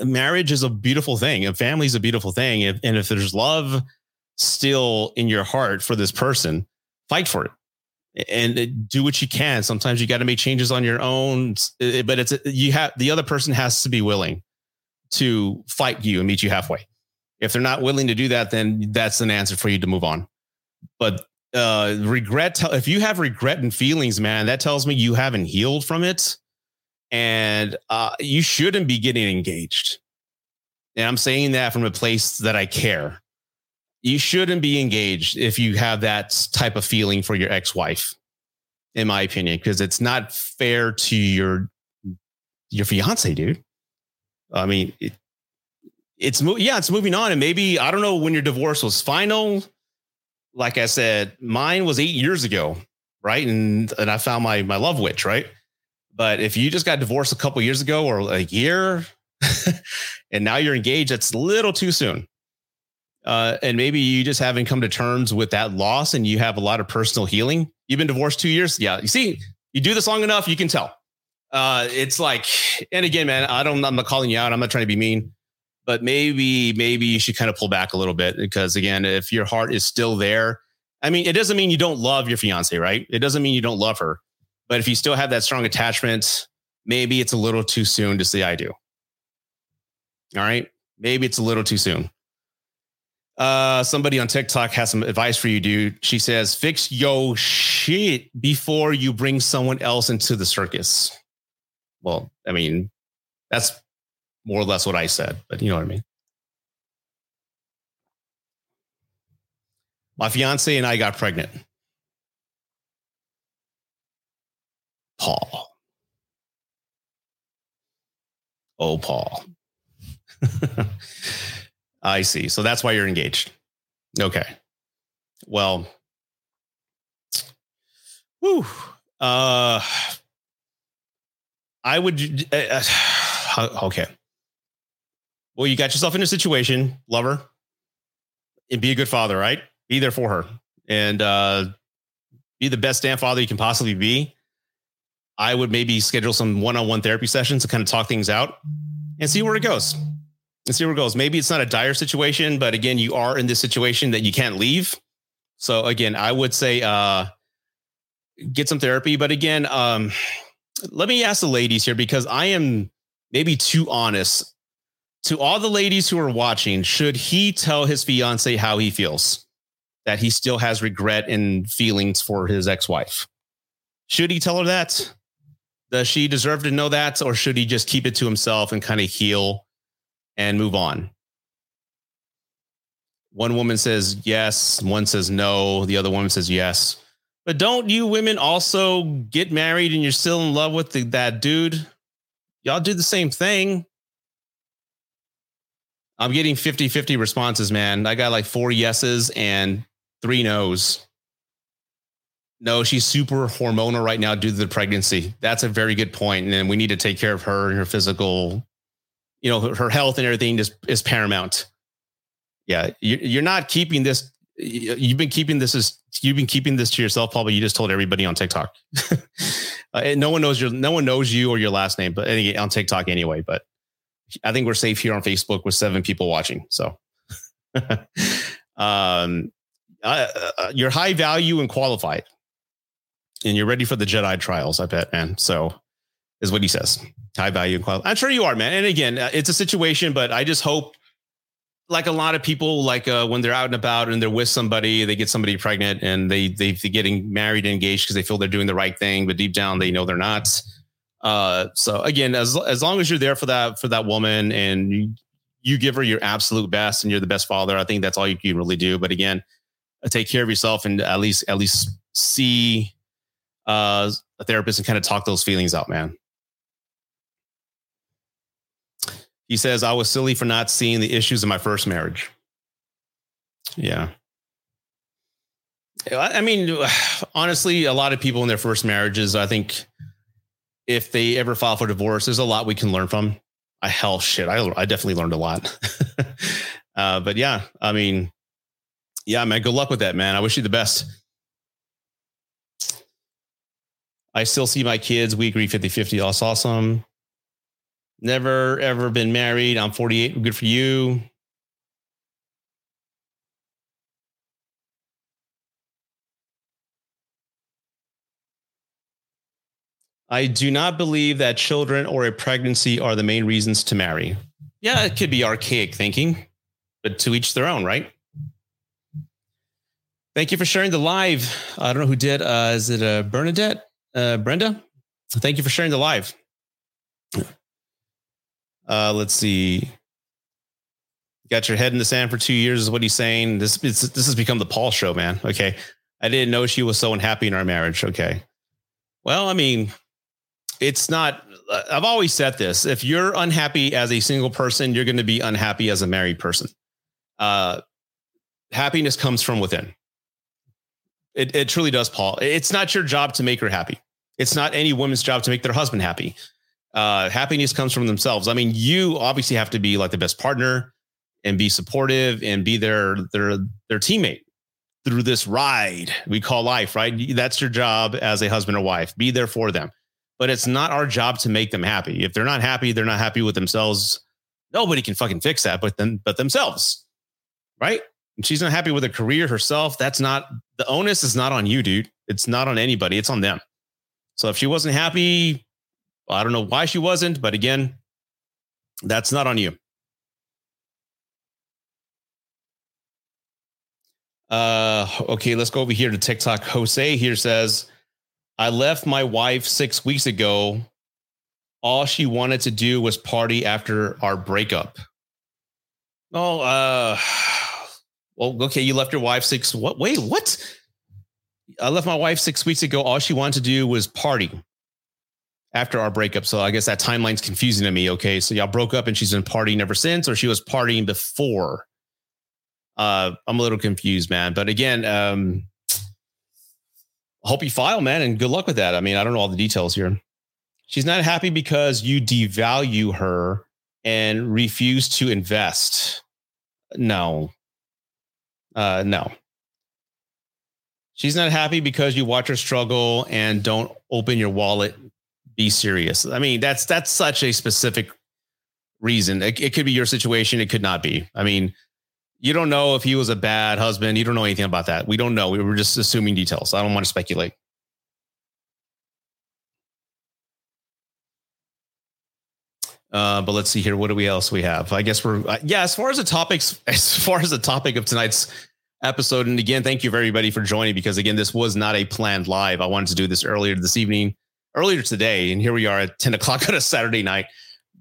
marriage is a beautiful thing and family is a beautiful thing. and if there's love still in your heart for this person, fight for it and uh, do what you can. Sometimes you got to make changes on your own, uh, uh, but it's you have the other person has to be willing. to fight you and meet you halfway. If they're not willing to do that, then that's an answer for you to move on. But uh, regret, if you have regret and feelings, man, that tells me you haven't healed from it. And uh, you shouldn't be getting engaged. And I'm saying that from a place that I care. You shouldn't be engaged if you have that type of feeling for your ex wife, in my opinion, because it's not fair to your your fiance, dude. I mean, it, it's yeah, it's moving on, and maybe I don't know when your divorce was final. Like I said, mine was eight years ago, right? And and I found my my love witch, right? But if you just got divorced a couple years ago or a year, and now you're engaged, that's a little too soon. Uh, and maybe you just haven't come to terms with that loss, and you have a lot of personal healing. You've been divorced two years, yeah. You see, you do this long enough, you can tell uh, it's like, and again, man, I don't, I'm not calling you out. I'm not trying to be mean, but maybe, maybe you should kind of pull back a little bit because again, if your heart is still there, I mean, it doesn't mean you don't love your fiance, right? It doesn't mean you don't love her, but if you still have that strong attachment, maybe it's a little too soon to say I do. All right. Maybe it's a little too soon. Uh, somebody on TikTok has some advice for you, dude. She says, fix yo shit before you bring someone else into the circus well, I mean, that's more or less what I said, but you know what I mean. My fiance and I got pregnant. Paul. Oh, Paul. I see. So that's why you're engaged. Okay. Well, whew. Uh, I would. Uh, uh okay. Well, you got yourself in a situation, lover, and be a good father, right? Be there for her and uh, be the best damn father you can possibly be. I would maybe schedule some one-on-one therapy sessions to kind of talk things out and see where it goes. And see where it goes. Maybe it's not a dire situation, but again, you are in this situation that you can't leave. So again, I would say uh, get some therapy. But again, um, let me ask the ladies here because I am maybe too honest. To all the ladies who are watching, should he tell his fiance how he feels? That he still has regret and feelings for his ex wife? Should he tell her that? Does she deserve to know that? Or should he just keep it to himself and kind of heal and move on? One woman says yes, one says no, the other woman says yes. But don't you women also get married and you're still in love with the, that dude? Y'all do the same thing. I'm getting 50 50 responses, man. I got like four yeses and three no's. No, she's super hormonal right now due to the pregnancy. That's a very good point. And we need to take care of her and her physical, you know, her health and everything is, is paramount. Yeah, you're not keeping this you've been keeping this as you've been keeping this to yourself. Probably you just told everybody on TikTok. uh, no one knows your no one knows you or your last name, but on TikTok anyway. But I think we're safe here on Facebook with seven people watching. So, um, uh, uh, you're high value and qualified, and you're ready for the Jedi trials. I bet, man. So, is what he says. High value and qualified. I'm sure you are, man. And again, uh, it's a situation, but I just hope like a lot of people, like uh, when they're out and about and they're with somebody, they get somebody pregnant and they they are getting married and engaged because they feel they're doing the right thing, but deep down they know they're not. Uh, so again, as as long as you're there for that for that woman and you, you give her your absolute best and you're the best father, I think that's all you can really do. But again, uh, take care of yourself and at least at least see uh, a therapist and kind of talk those feelings out, man. He says, I was silly for not seeing the issues in my first marriage. Yeah. I mean, honestly, a lot of people in their first marriages, I think if they ever file for divorce, there's a lot we can learn from. I hell shit. I, I definitely learned a lot. uh, but yeah, I mean, yeah, man, good luck with that, man. I wish you the best. I still see my kids. We agree 50 50. That's awesome. Never ever been married. I'm 48. Good for you. I do not believe that children or a pregnancy are the main reasons to marry. Yeah, it could be archaic thinking, but to each their own, right? Thank you for sharing the live. I don't know who did. Uh, is it uh, Bernadette? Uh, Brenda? Thank you for sharing the live. Uh, let's see. Got your head in the sand for two years, is what he's saying. This this has become the Paul show, man. Okay. I didn't know she was so unhappy in our marriage. Okay. Well, I mean, it's not, I've always said this. If you're unhappy as a single person, you're going to be unhappy as a married person. Uh, happiness comes from within. It, it truly does, Paul. It's not your job to make her happy. It's not any woman's job to make their husband happy. Uh, happiness comes from themselves. I mean, you obviously have to be like the best partner and be supportive and be their their their teammate through this ride we call life, right? That's your job as a husband or wife. Be there for them. But it's not our job to make them happy. If they're not happy, they're not happy with themselves. Nobody can fucking fix that but them but themselves. Right? and she's not happy with her career herself, that's not the onus is not on you, dude. It's not on anybody, it's on them. So if she wasn't happy, I don't know why she wasn't, but again, that's not on you. Uh, okay, let's go over here to TikTok. Jose here says, I left my wife six weeks ago. All she wanted to do was party after our breakup. Oh, uh, well, okay, you left your wife six. What? Wait, what? I left my wife six weeks ago. All she wanted to do was party after our breakup. So I guess that timeline's confusing to me. Okay, so y'all broke up and she's been partying ever since, or she was partying before. Uh, I'm a little confused, man. But again, um, hope you file, man, and good luck with that. I mean, I don't know all the details here. She's not happy because you devalue her and refuse to invest. No, uh, no. She's not happy because you watch her struggle and don't open your wallet. Be serious. I mean, that's that's such a specific reason. It, it could be your situation. It could not be. I mean, you don't know if he was a bad husband. You don't know anything about that. We don't know. We were just assuming details. I don't want to speculate. Uh, but let's see here. What do we else we have? I guess we're uh, yeah. As far as the topics, as far as the topic of tonight's episode, and again, thank you for everybody for joining because again, this was not a planned live. I wanted to do this earlier this evening, earlier today, and here we are at ten o'clock on a Saturday night.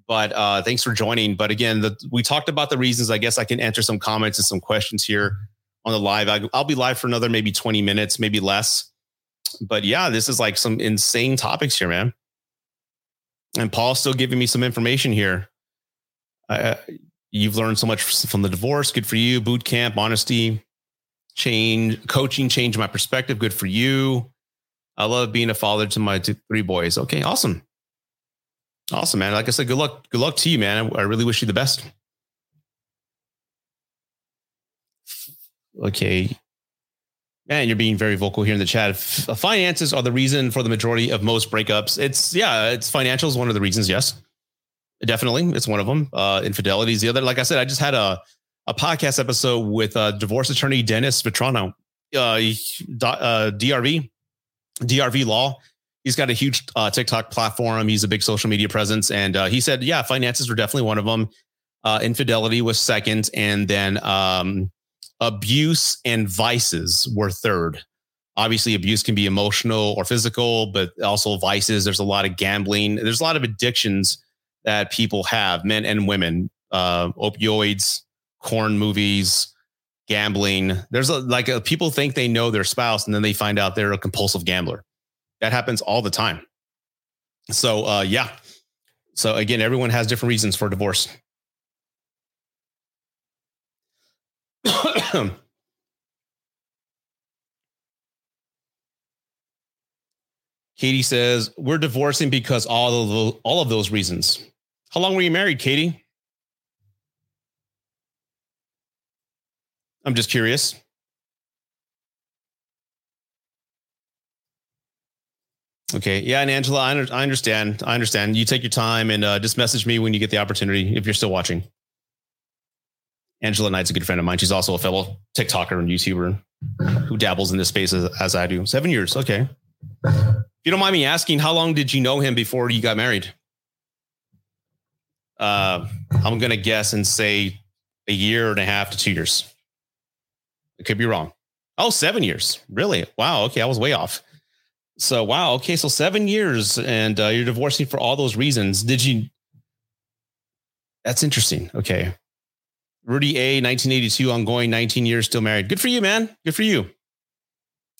But uh, thanks for joining. But again, the, we talked about the reasons. I guess I can answer some comments and some questions here on the live. I, I'll be live for another maybe twenty minutes, maybe less. But yeah, this is like some insane topics here, man and Paul's still giving me some information here. Uh, you've learned so much from the divorce. Good for you. Boot camp, honesty, change, coaching, change my perspective. Good for you. I love being a father to my two, three boys. Okay, awesome. Awesome, man. Like I said, good luck. Good luck to you, man. I, I really wish you the best. Okay man, you're being very vocal here in the chat. Finances are the reason for the majority of most breakups. It's yeah, it's financial is one of the reasons. Yes, definitely, it's one of them. Uh, infidelity is the other. Like I said, I just had a a podcast episode with uh, divorce attorney Dennis Vetrano, uh, uh, DRV, DRV Law. He's got a huge uh, TikTok platform. He's a big social media presence, and uh, he said, yeah, finances were definitely one of them. Uh, infidelity was second, and then um, abuse and vices were third. Obviously, abuse can be emotional or physical, but also vices. There's a lot of gambling. There's a lot of addictions that people have, men and women. Uh, opioids, corn movies, gambling. There's a, like a, people think they know their spouse, and then they find out they're a compulsive gambler. That happens all the time. So, uh, yeah. So again, everyone has different reasons for divorce. Katie says, We're divorcing because all of all of those reasons. How long were you married, Katie? I'm just curious. Okay. Yeah. And Angela, I, I understand. I understand. You take your time and uh, just message me when you get the opportunity if you're still watching. Angela Knight's a good friend of mine. She's also a fellow TikToker and YouTuber who dabbles in this space as, as I do. Seven years. Okay. If you don't mind me asking, how long did you know him before you got married? Uh, I'm going to guess and say a year and a half to two years. It could be wrong. Oh, seven years. Really? Wow. Okay. I was way off. So, wow. Okay. So, seven years and uh, you're divorcing for all those reasons. Did you? That's interesting. Okay. Rudy A, 1982, ongoing, 19 years, still married. Good for you, man. Good for you.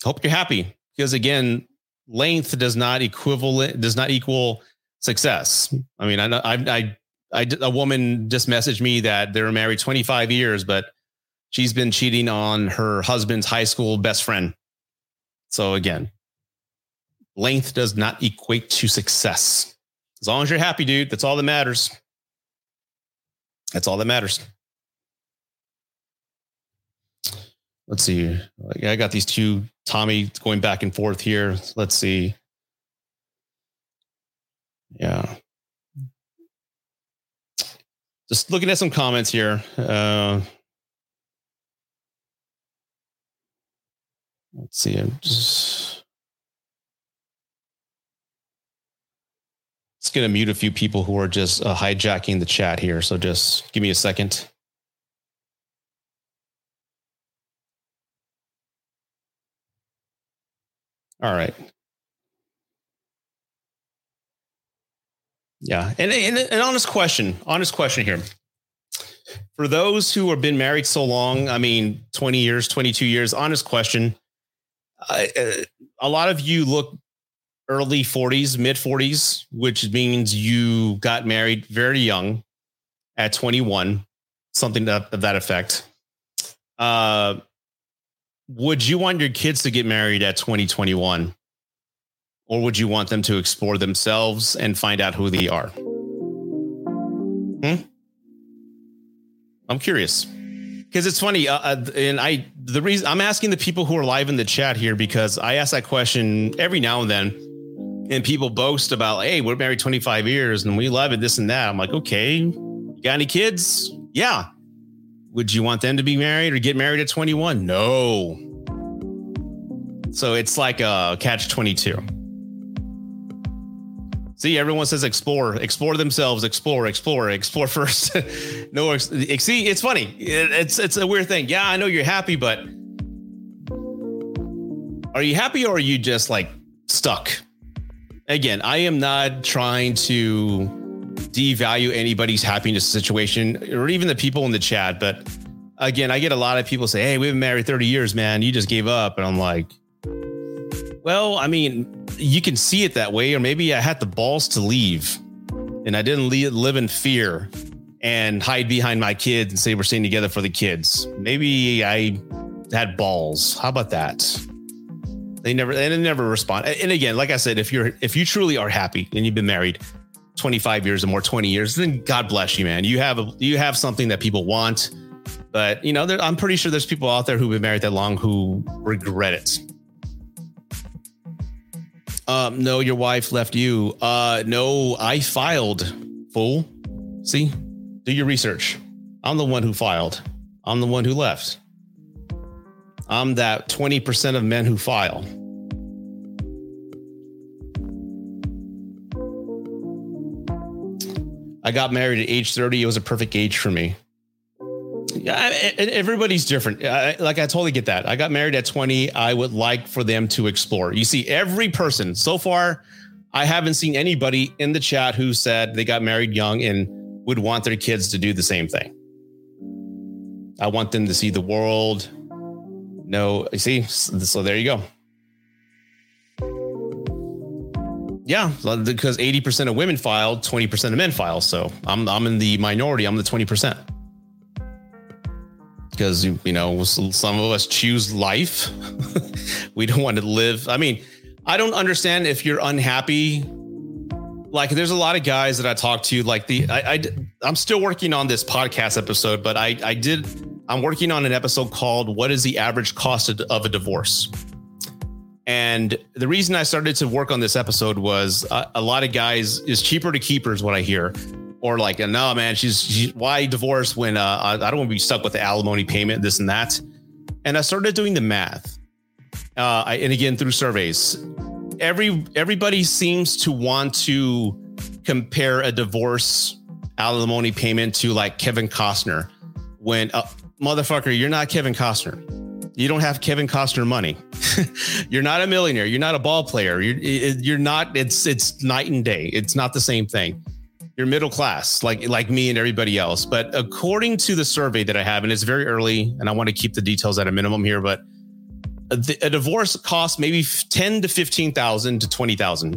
Hope you're happy because, again, length does not equivalent does not equal success. I mean, I I I, I a woman just messaged me that they were married 25 years, but she's been cheating on her husband's high school best friend. So again, length does not equate to success. As long as you're happy, dude, that's all that matters. That's all that matters. Let's see. I got these two Tommy going back and forth here. Let's see. Yeah. Just looking at some comments here. Uh, let's see. I'm just. It's going to mute a few people who are just uh, hijacking the chat here. So just give me a second. All right. Yeah, and, and an honest question, honest question here. For those who have been married so long, I mean, 20 years, 22 years, honest question. Uh, a lot of you look early 40s, mid 40s, which means you got married very young at 21, something of that effect. Uh, would you want your kids to get married at 2021? Or would you want them to explore themselves and find out who they are? Hmm? I'm curious because it's funny. Uh, uh, and I, the reason I'm asking the people who are live in the chat here because I ask that question every now and then, and people boast about, hey, we're married 25 years and we love it, this and that. I'm like, okay, you got any kids? Yeah. Would you want them to be married or get married at 21? No. So it's like a catch 22. See, everyone says explore, explore themselves, explore, explore, explore first. no, see, it's funny. It's it's a weird thing. Yeah, I know you're happy, but are you happy or are you just like stuck? Again, I am not trying to devalue anybody's happiness situation or even the people in the chat, but again, I get a lot of people say, "Hey, we've been married 30 years, man. You just gave up," and I'm like, "Well, I mean." you can see it that way, or maybe I had the balls to leave and I didn't live in fear and hide behind my kids and say we're staying together for the kids. Maybe I had balls. How about that? They never they never respond. And again, like I said, if you're if you truly are happy and you've been married 25 years or more, 20 years, then God bless you, man. You have a you have something that people want. But you know, there, I'm pretty sure there's people out there who've been married that long who regret it. Um, no, your wife left you. Uh, no, I filed. Fool. See, do your research. I'm the one who filed. I'm the one who left. I'm that 20% of men who file. I got married at age 30. It was a perfect age for me. Yeah, everybody's different. like I totally get that. I got married at 20. I would like for them to explore. You see, every person so far, I haven't seen anybody in the chat who said they got married young and would want their kids to do the same thing. I want them to see the world. No, you see, so there you go. Yeah, because 80% of women filed, 20% of men filed. So I'm I'm in the minority. I'm the 20% because you know some of us choose life. we don't want to live. I mean, I don't understand if you're unhappy. Like, there's a lot of guys that I talk to. Like the I, I I'm still working on this podcast episode, but I I did I'm working on an episode called "What is the average cost of a divorce." And the reason I started to work on this episode was a, a lot of guys is cheaper to keep her is what I hear or like, no, man, she's, she's why divorce when uh, I, I don't want to be stuck with the alimony payment, this and that. And I started doing the math. Uh, I, and again, through surveys, every everybody seems to want to compare a divorce alimony payment to like Kevin Costner when uh, motherfucker, you're not Kevin Costner. You don't have Kevin Costner money. you're not a millionaire. You're not a ball player. You're you're not. It's it's night and day. It's not the same thing. You're middle class, like like me and everybody else. But according to the survey that I have, and it's very early, and I want to keep the details at a minimum here, but a, a divorce costs maybe ten to fifteen thousand to twenty thousand.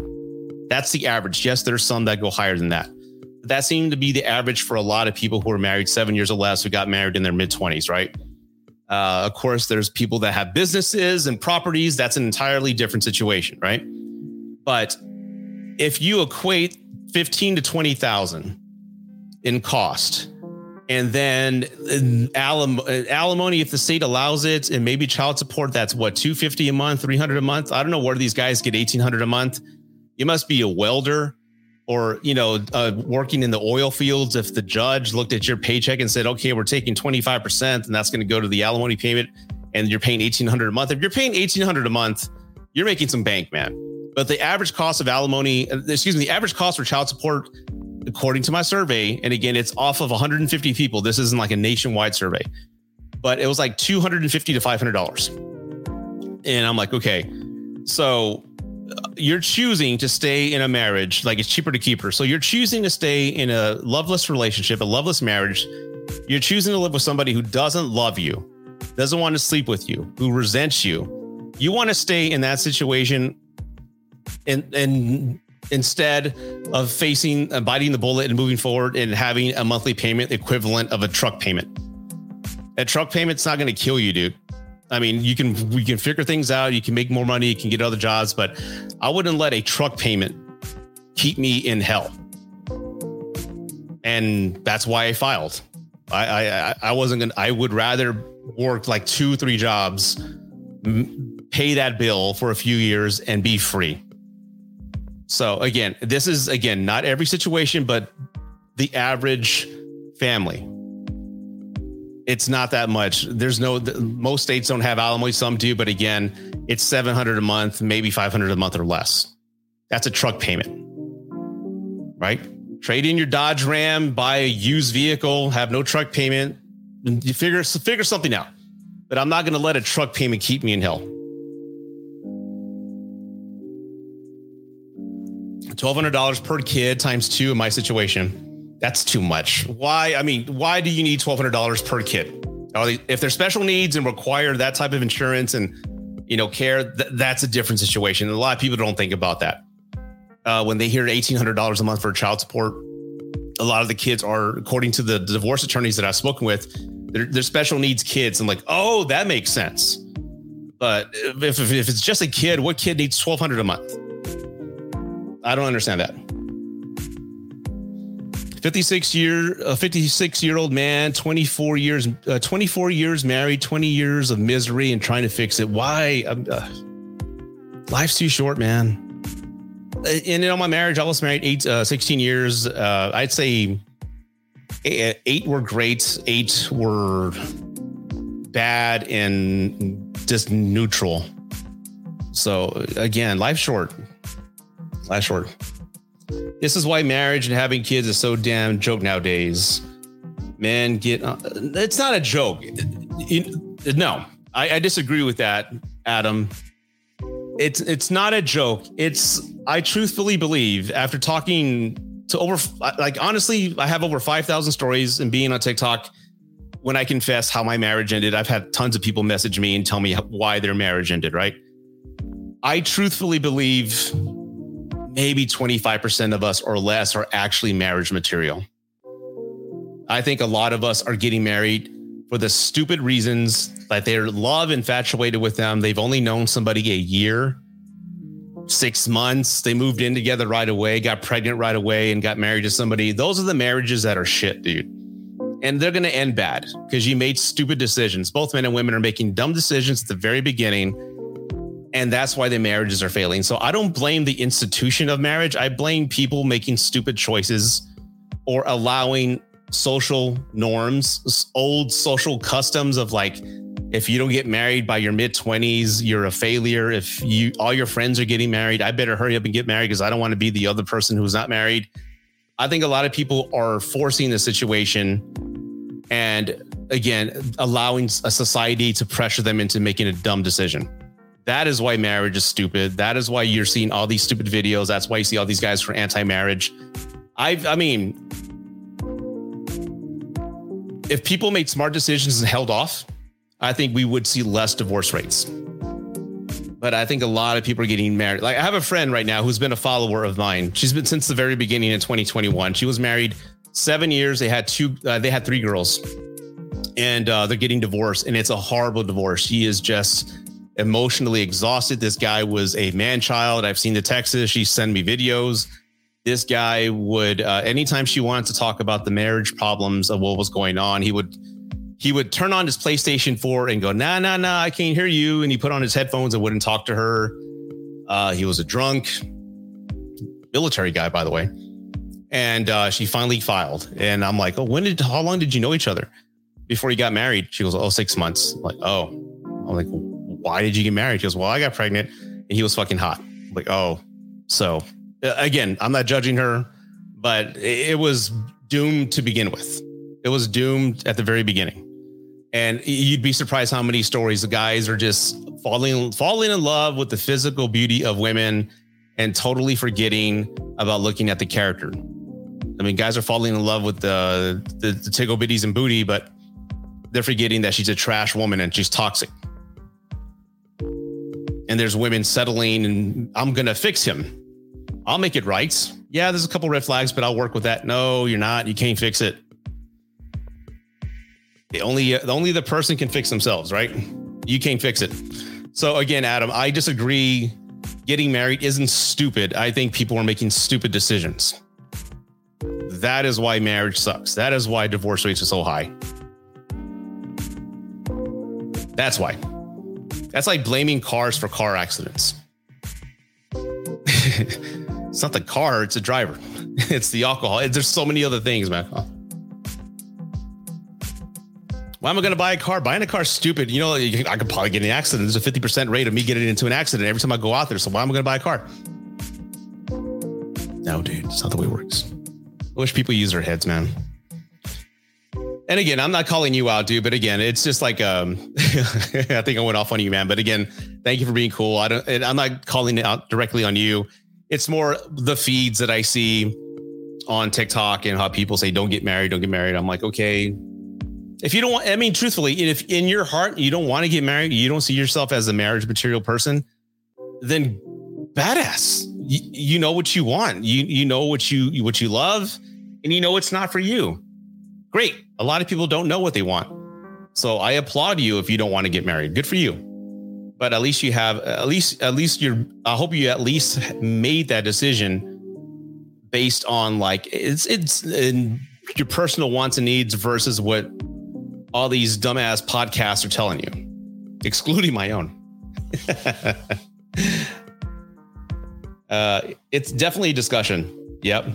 That's the average. Yes, there's some that go higher than that. That seemed to be the average for a lot of people who are married seven years or less who got married in their mid 20s, right? Uh, of course, there's people that have businesses and properties. That's an entirely different situation, right? But if you equate 15 to 20,000 in cost, and then alimony, if the state allows it, and maybe child support, that's what 250 a month, 300 a month. I don't know where these guys get 1800 a month. You must be a welder or you know uh, working in the oil fields if the judge looked at your paycheck and said okay we're taking 25% and that's going to go to the alimony payment and you're paying 1800 a month. If you're paying 1800 a month you're making some bank man. But the average cost of alimony uh, excuse me the average cost for child support according to my survey and again it's off of 150 people this isn't like a nationwide survey but it was like 250 to 500 dollars. And i'm like okay so you're choosing to stay in a marriage, like it's cheaper to keep her. So you're choosing to stay in a loveless relationship, a loveless marriage. You're choosing to live with somebody who doesn't love you, doesn't want to sleep with you, who resents you. You want to stay in that situation and and instead of facing uh, biting the bullet and moving forward and having a monthly payment equivalent of a truck payment. A truck payment's not going to kill you, dude. I mean, you can we can figure things out. You can make more money. You can get other jobs, but I wouldn't let a truck payment keep me in hell. And that's why I filed. I I I wasn't gonna. I would rather work like two three jobs, pay that bill for a few years, and be free. So again, this is again not every situation, but the average family it's not that much. There's no most states don't have alimony, some do, but again, it's 700 a month, maybe 500 a month or less. That's a truck payment. Right? Trade in your Dodge Ram, buy a used vehicle, have no truck payment, you figure figure something out. But I'm not going to let a truck payment keep me in hell. $1200 per kid times 2 in my situation that's too much. Why? I mean, why do you need twelve hundred dollars per kid? They, if they're special needs and require that type of insurance and you know care, th- that's a different situation. And a lot of people don't think about that uh, when they hear eighteen hundred dollars a month for child support. A lot of the kids are, according to the divorce attorneys that I've spoken with, they're, they're special needs kids. I'm like, oh, that makes sense. But if, if, if it's just a kid, what kid needs twelve hundred a month? I don't understand that. 56 year a 56 year old man 24 years uh, 24 years married 20 years of misery and trying to fix it. Why? Uh, life's too short man. Uh, and know my marriage i was married eight uh, 16 years. Uh, i'd say eight were great eight were bad and just neutral. So again life's short. Life's short this is why marriage and having kids is so damn joke nowadays. Men get uh, it's not a joke. no, I, I disagree with that, Adam. It's it's not a joke. It's I truthfully believe after talking to over like honestly, I have over five thousand stories and being on TikTok. When I confess how my marriage ended, I've had tons of people message me and tell me why their marriage ended. Right? I truthfully believe maybe 25% of us or less are actually marriage material. I think a lot of us are getting married for the stupid reasons that they're love infatuated with them. They've only known somebody a year, six months. They moved in together right away, got pregnant right away, and got married to somebody. Those are the marriages that are shit, dude. And they're going to end bad because you made stupid decisions. Both men and women are making dumb decisions at the very beginning and that's why the marriages are failing. So I don't blame the institution of marriage. I blame people making stupid choices or allowing social norms, old social customs of like if you don't get married by your mid 20s, you're a failure. If you all your friends are getting married, I better hurry up and get married because I don't want to be the other person who's not married. I think a lot of people are forcing the situation and again, allowing a society to pressure them into making a dumb decision. That is why marriage is stupid. That is why you're seeing all these stupid videos. That's why you see all these guys for anti-marriage. I I mean, if people made smart decisions and held off, I think we would see less divorce rates. But I think a lot of people are getting married. Like I have a friend right now who's been a follower of mine. She's been since the very beginning in 2021. She was married seven years. They had two. Uh, they had three girls, and uh, they're getting divorced. And it's a horrible divorce. She is just emotionally exhausted. This guy was a man child. I've seen the texts. She sent me videos. This guy would, uh, anytime she wanted to talk about the marriage problems of what was going on, he would he would turn on his PlayStation 4 and go, nah, nah, nah, I can't hear you. And he put on his headphones and wouldn't talk to her. Uh, he was a drunk military guy, by the way. And uh, she finally filed. And I'm like, oh, when did, how long did you know each other before you got married? She goes, oh, six months. I'm like, oh, I'm like, why did you get married? She goes, well, I got pregnant and he was fucking hot. I'm like, oh, so uh, again, I'm not judging her, but it was doomed to begin with. It was doomed at the very beginning. And you'd be surprised how many stories the guys are just falling falling in love with the physical beauty of women and totally forgetting about looking at the character. I mean, guys are falling in love with the the, the tickle bitties and booty, but they're forgetting that she's a trash woman and she's toxic. And there's women settling, and I'm gonna fix him. I'll make it right. Yeah, there's a couple red flags, but I'll work with that. No, you're not. You can't fix it. The only only the person can fix themselves, right? You can't fix it. So again, Adam, I disagree. Getting married isn't stupid. I think people are making stupid decisions. That is why marriage sucks. That is why divorce rates are so high. That's why. That's like blaming cars for car accidents. it's not the car, it's the driver. It's the alcohol. There's so many other things, man. Oh. Why am I going to buy a car? Buying a car is stupid. You know, I could probably get in an accident. There's a 50% rate of me getting into an accident every time I go out there. So why am I going to buy a car? No, dude, it's not the way it works. I wish people use their heads, man. And again, I'm not calling you out, dude. But again, it's just like um, I think I went off on you, man. But again, thank you for being cool. I don't. I'm not calling it out directly on you. It's more the feeds that I see on TikTok and how people say, "Don't get married, don't get married." I'm like, okay, if you don't want, I mean, truthfully, if in your heart you don't want to get married, you don't see yourself as a marriage material person, then badass. You, you know what you want. You you know what you what you love, and you know it's not for you. Great. A lot of people don't know what they want. So I applaud you if you don't want to get married. Good for you. But at least you have at least at least you're I hope you at least made that decision based on like it's it's in your personal wants and needs versus what all these dumbass podcasts are telling you, excluding my own. uh, it's definitely a discussion. Yep.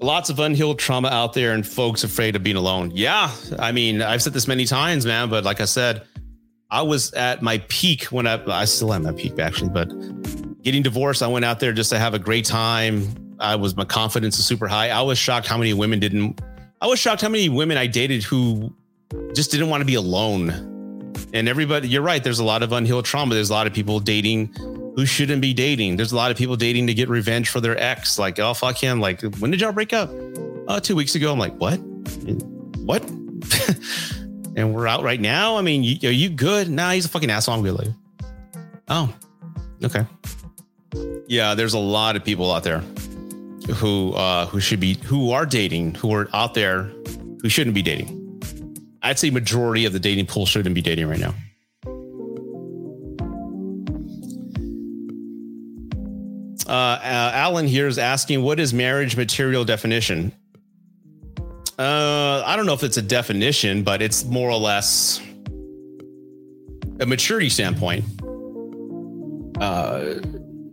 Lots of unhealed trauma out there and folks afraid of being alone. Yeah. I mean, I've said this many times, man, but like I said, I was at my peak when I, I still am at my peak actually, but getting divorced, I went out there just to have a great time. I was, my confidence is super high. I was shocked how many women didn't, I was shocked how many women I dated who just didn't want to be alone. And everybody, you're right. There's a lot of unhealed trauma. There's a lot of people dating who shouldn't be dating. There's a lot of people dating to get revenge for their ex. Like, oh fuck him. Like, when did y'all break up? Uh, two weeks ago. I'm like, what? What? and we're out right now. I mean, you, are you good? Nah, he's a fucking asshole. I'm good. Oh, okay. Yeah, there's a lot of people out there who uh, who should be who are dating, who are out there who shouldn't be dating. I'd say majority of the dating pool shouldn't be dating right now. Uh, uh, Alan here is asking, what is marriage material definition? Uh, I don't know if it's a definition, but it's more or less a maturity standpoint. Uh,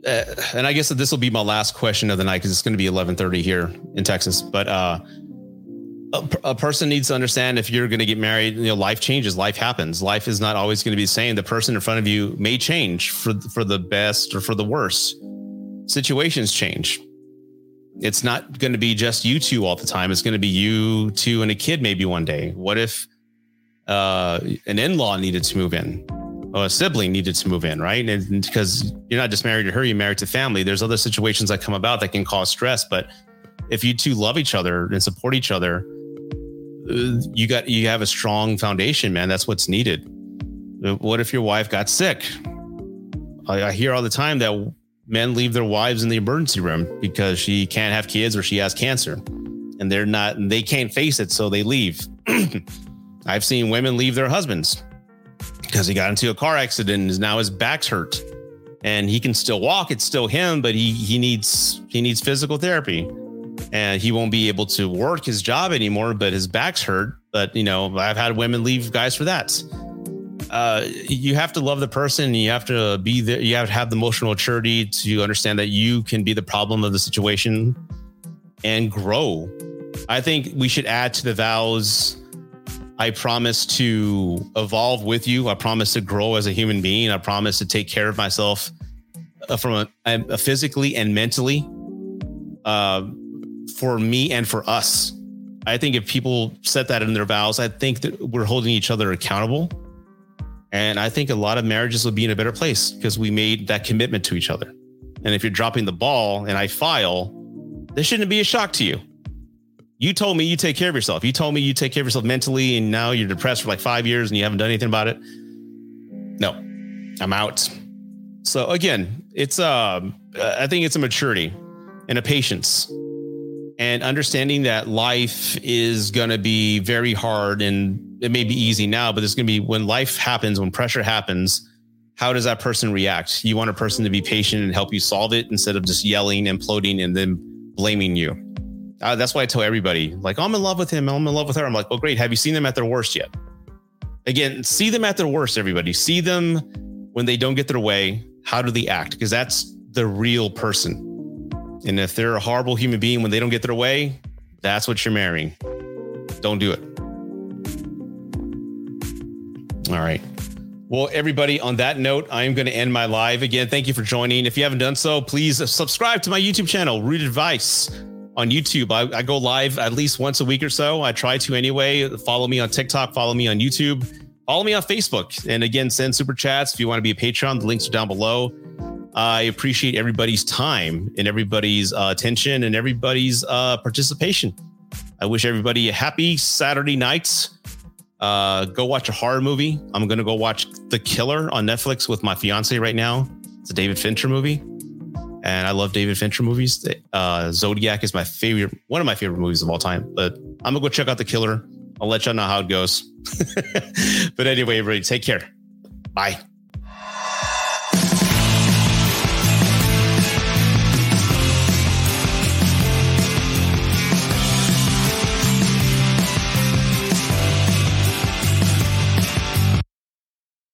uh and I guess that this will be my last question of the night because it's going to be 11:30 here in Texas. But uh, a, a, person needs to understand if you're going to get married, you know, life changes, life happens. Life is not always going to be the same. The person in front of you may change for for the best or for the worse. Situations change. It's not going to be just you two all the time. It's going to be you two and a kid maybe one day. What if uh, an in-law needed to move in? Or a sibling needed to move in, right? And because you're not just married to her, you're married to family. There's other situations that come about that can cause stress. But if you two love each other and support each other, uh, you got you have a strong foundation, man. That's what's needed. What if your wife got sick? I, I hear all the time that men leave their wives in the emergency room because she can't have kids or she has cancer, and they're not they can't face it, so they leave. I've seen women leave their husbands because he got into a car accident and now his back's hurt and he can still walk. It's still him, but he he needs he needs physical therapy and he won't be able to work his job anymore, but his back's hurt. But you know, I've had women leave guys for that. Uh, you have to love the person. You have to be there. You have to have the emotional maturity to understand that you can be the problem of the situation and grow. I think we should add to the vows. I promise to evolve with you. I promise to grow as a human being. I promise to take care of myself uh, from a, a physically and mentally. Uh, for me and for us. I think if people set that in their vows, I think that we're holding each other accountable. And I think a lot of marriages would be in a better place because we made that commitment to each other. And if you're dropping the ball and I file, this shouldn't be a shock to you. You told me you take care of yourself. You told me you take care of yourself mentally, and now you're depressed for like five years and you haven't done anything about it. No, I'm out. So again, it's uh, I think it's a maturity and a patience and understanding that life is going to be very hard and it may be easy now, but it's going to be when life happens, when pressure happens, how does that person react? You want a person to be patient and help you solve it instead of just yelling, imploding, and then blaming you. Uh, that's why I tell everybody, like, I'm in love with him, I'm in love with her. I'm like, well, great. Have you seen them at their worst yet? Again, see them at their worst, everybody. See them when they don't get their way. How do they act? Because that's the real person. And if they're a horrible human being when they don't get their way, that's what you're marrying. Don't do it. All right. Well, everybody, on that note, I'm going to end my live again. Thank you for joining. If you haven't done so, please subscribe to my YouTube channel, Rude Advice on YouTube. I, I, go live at least once a week or so. I try to anyway. Follow me on TikTok, follow me on YouTube, follow me on Facebook. And again, send super chats if you want to be a Patreon. The links are down below. I appreciate everybody's time and everybody's uh, attention and everybody's uh, participation. I wish everybody a happy Saturday night. Uh, go watch a horror movie. I'm to go watch The Killer on Netflix with my fiance right now. It's a David Fincher movie. And I love David Fincher movies. Uh, Zodiac is my favorite, one of my favorite movies of all time. But I'm to go check out The Killer. I'll let y'all know how it goes. but anyway, everybody, take care. Bye.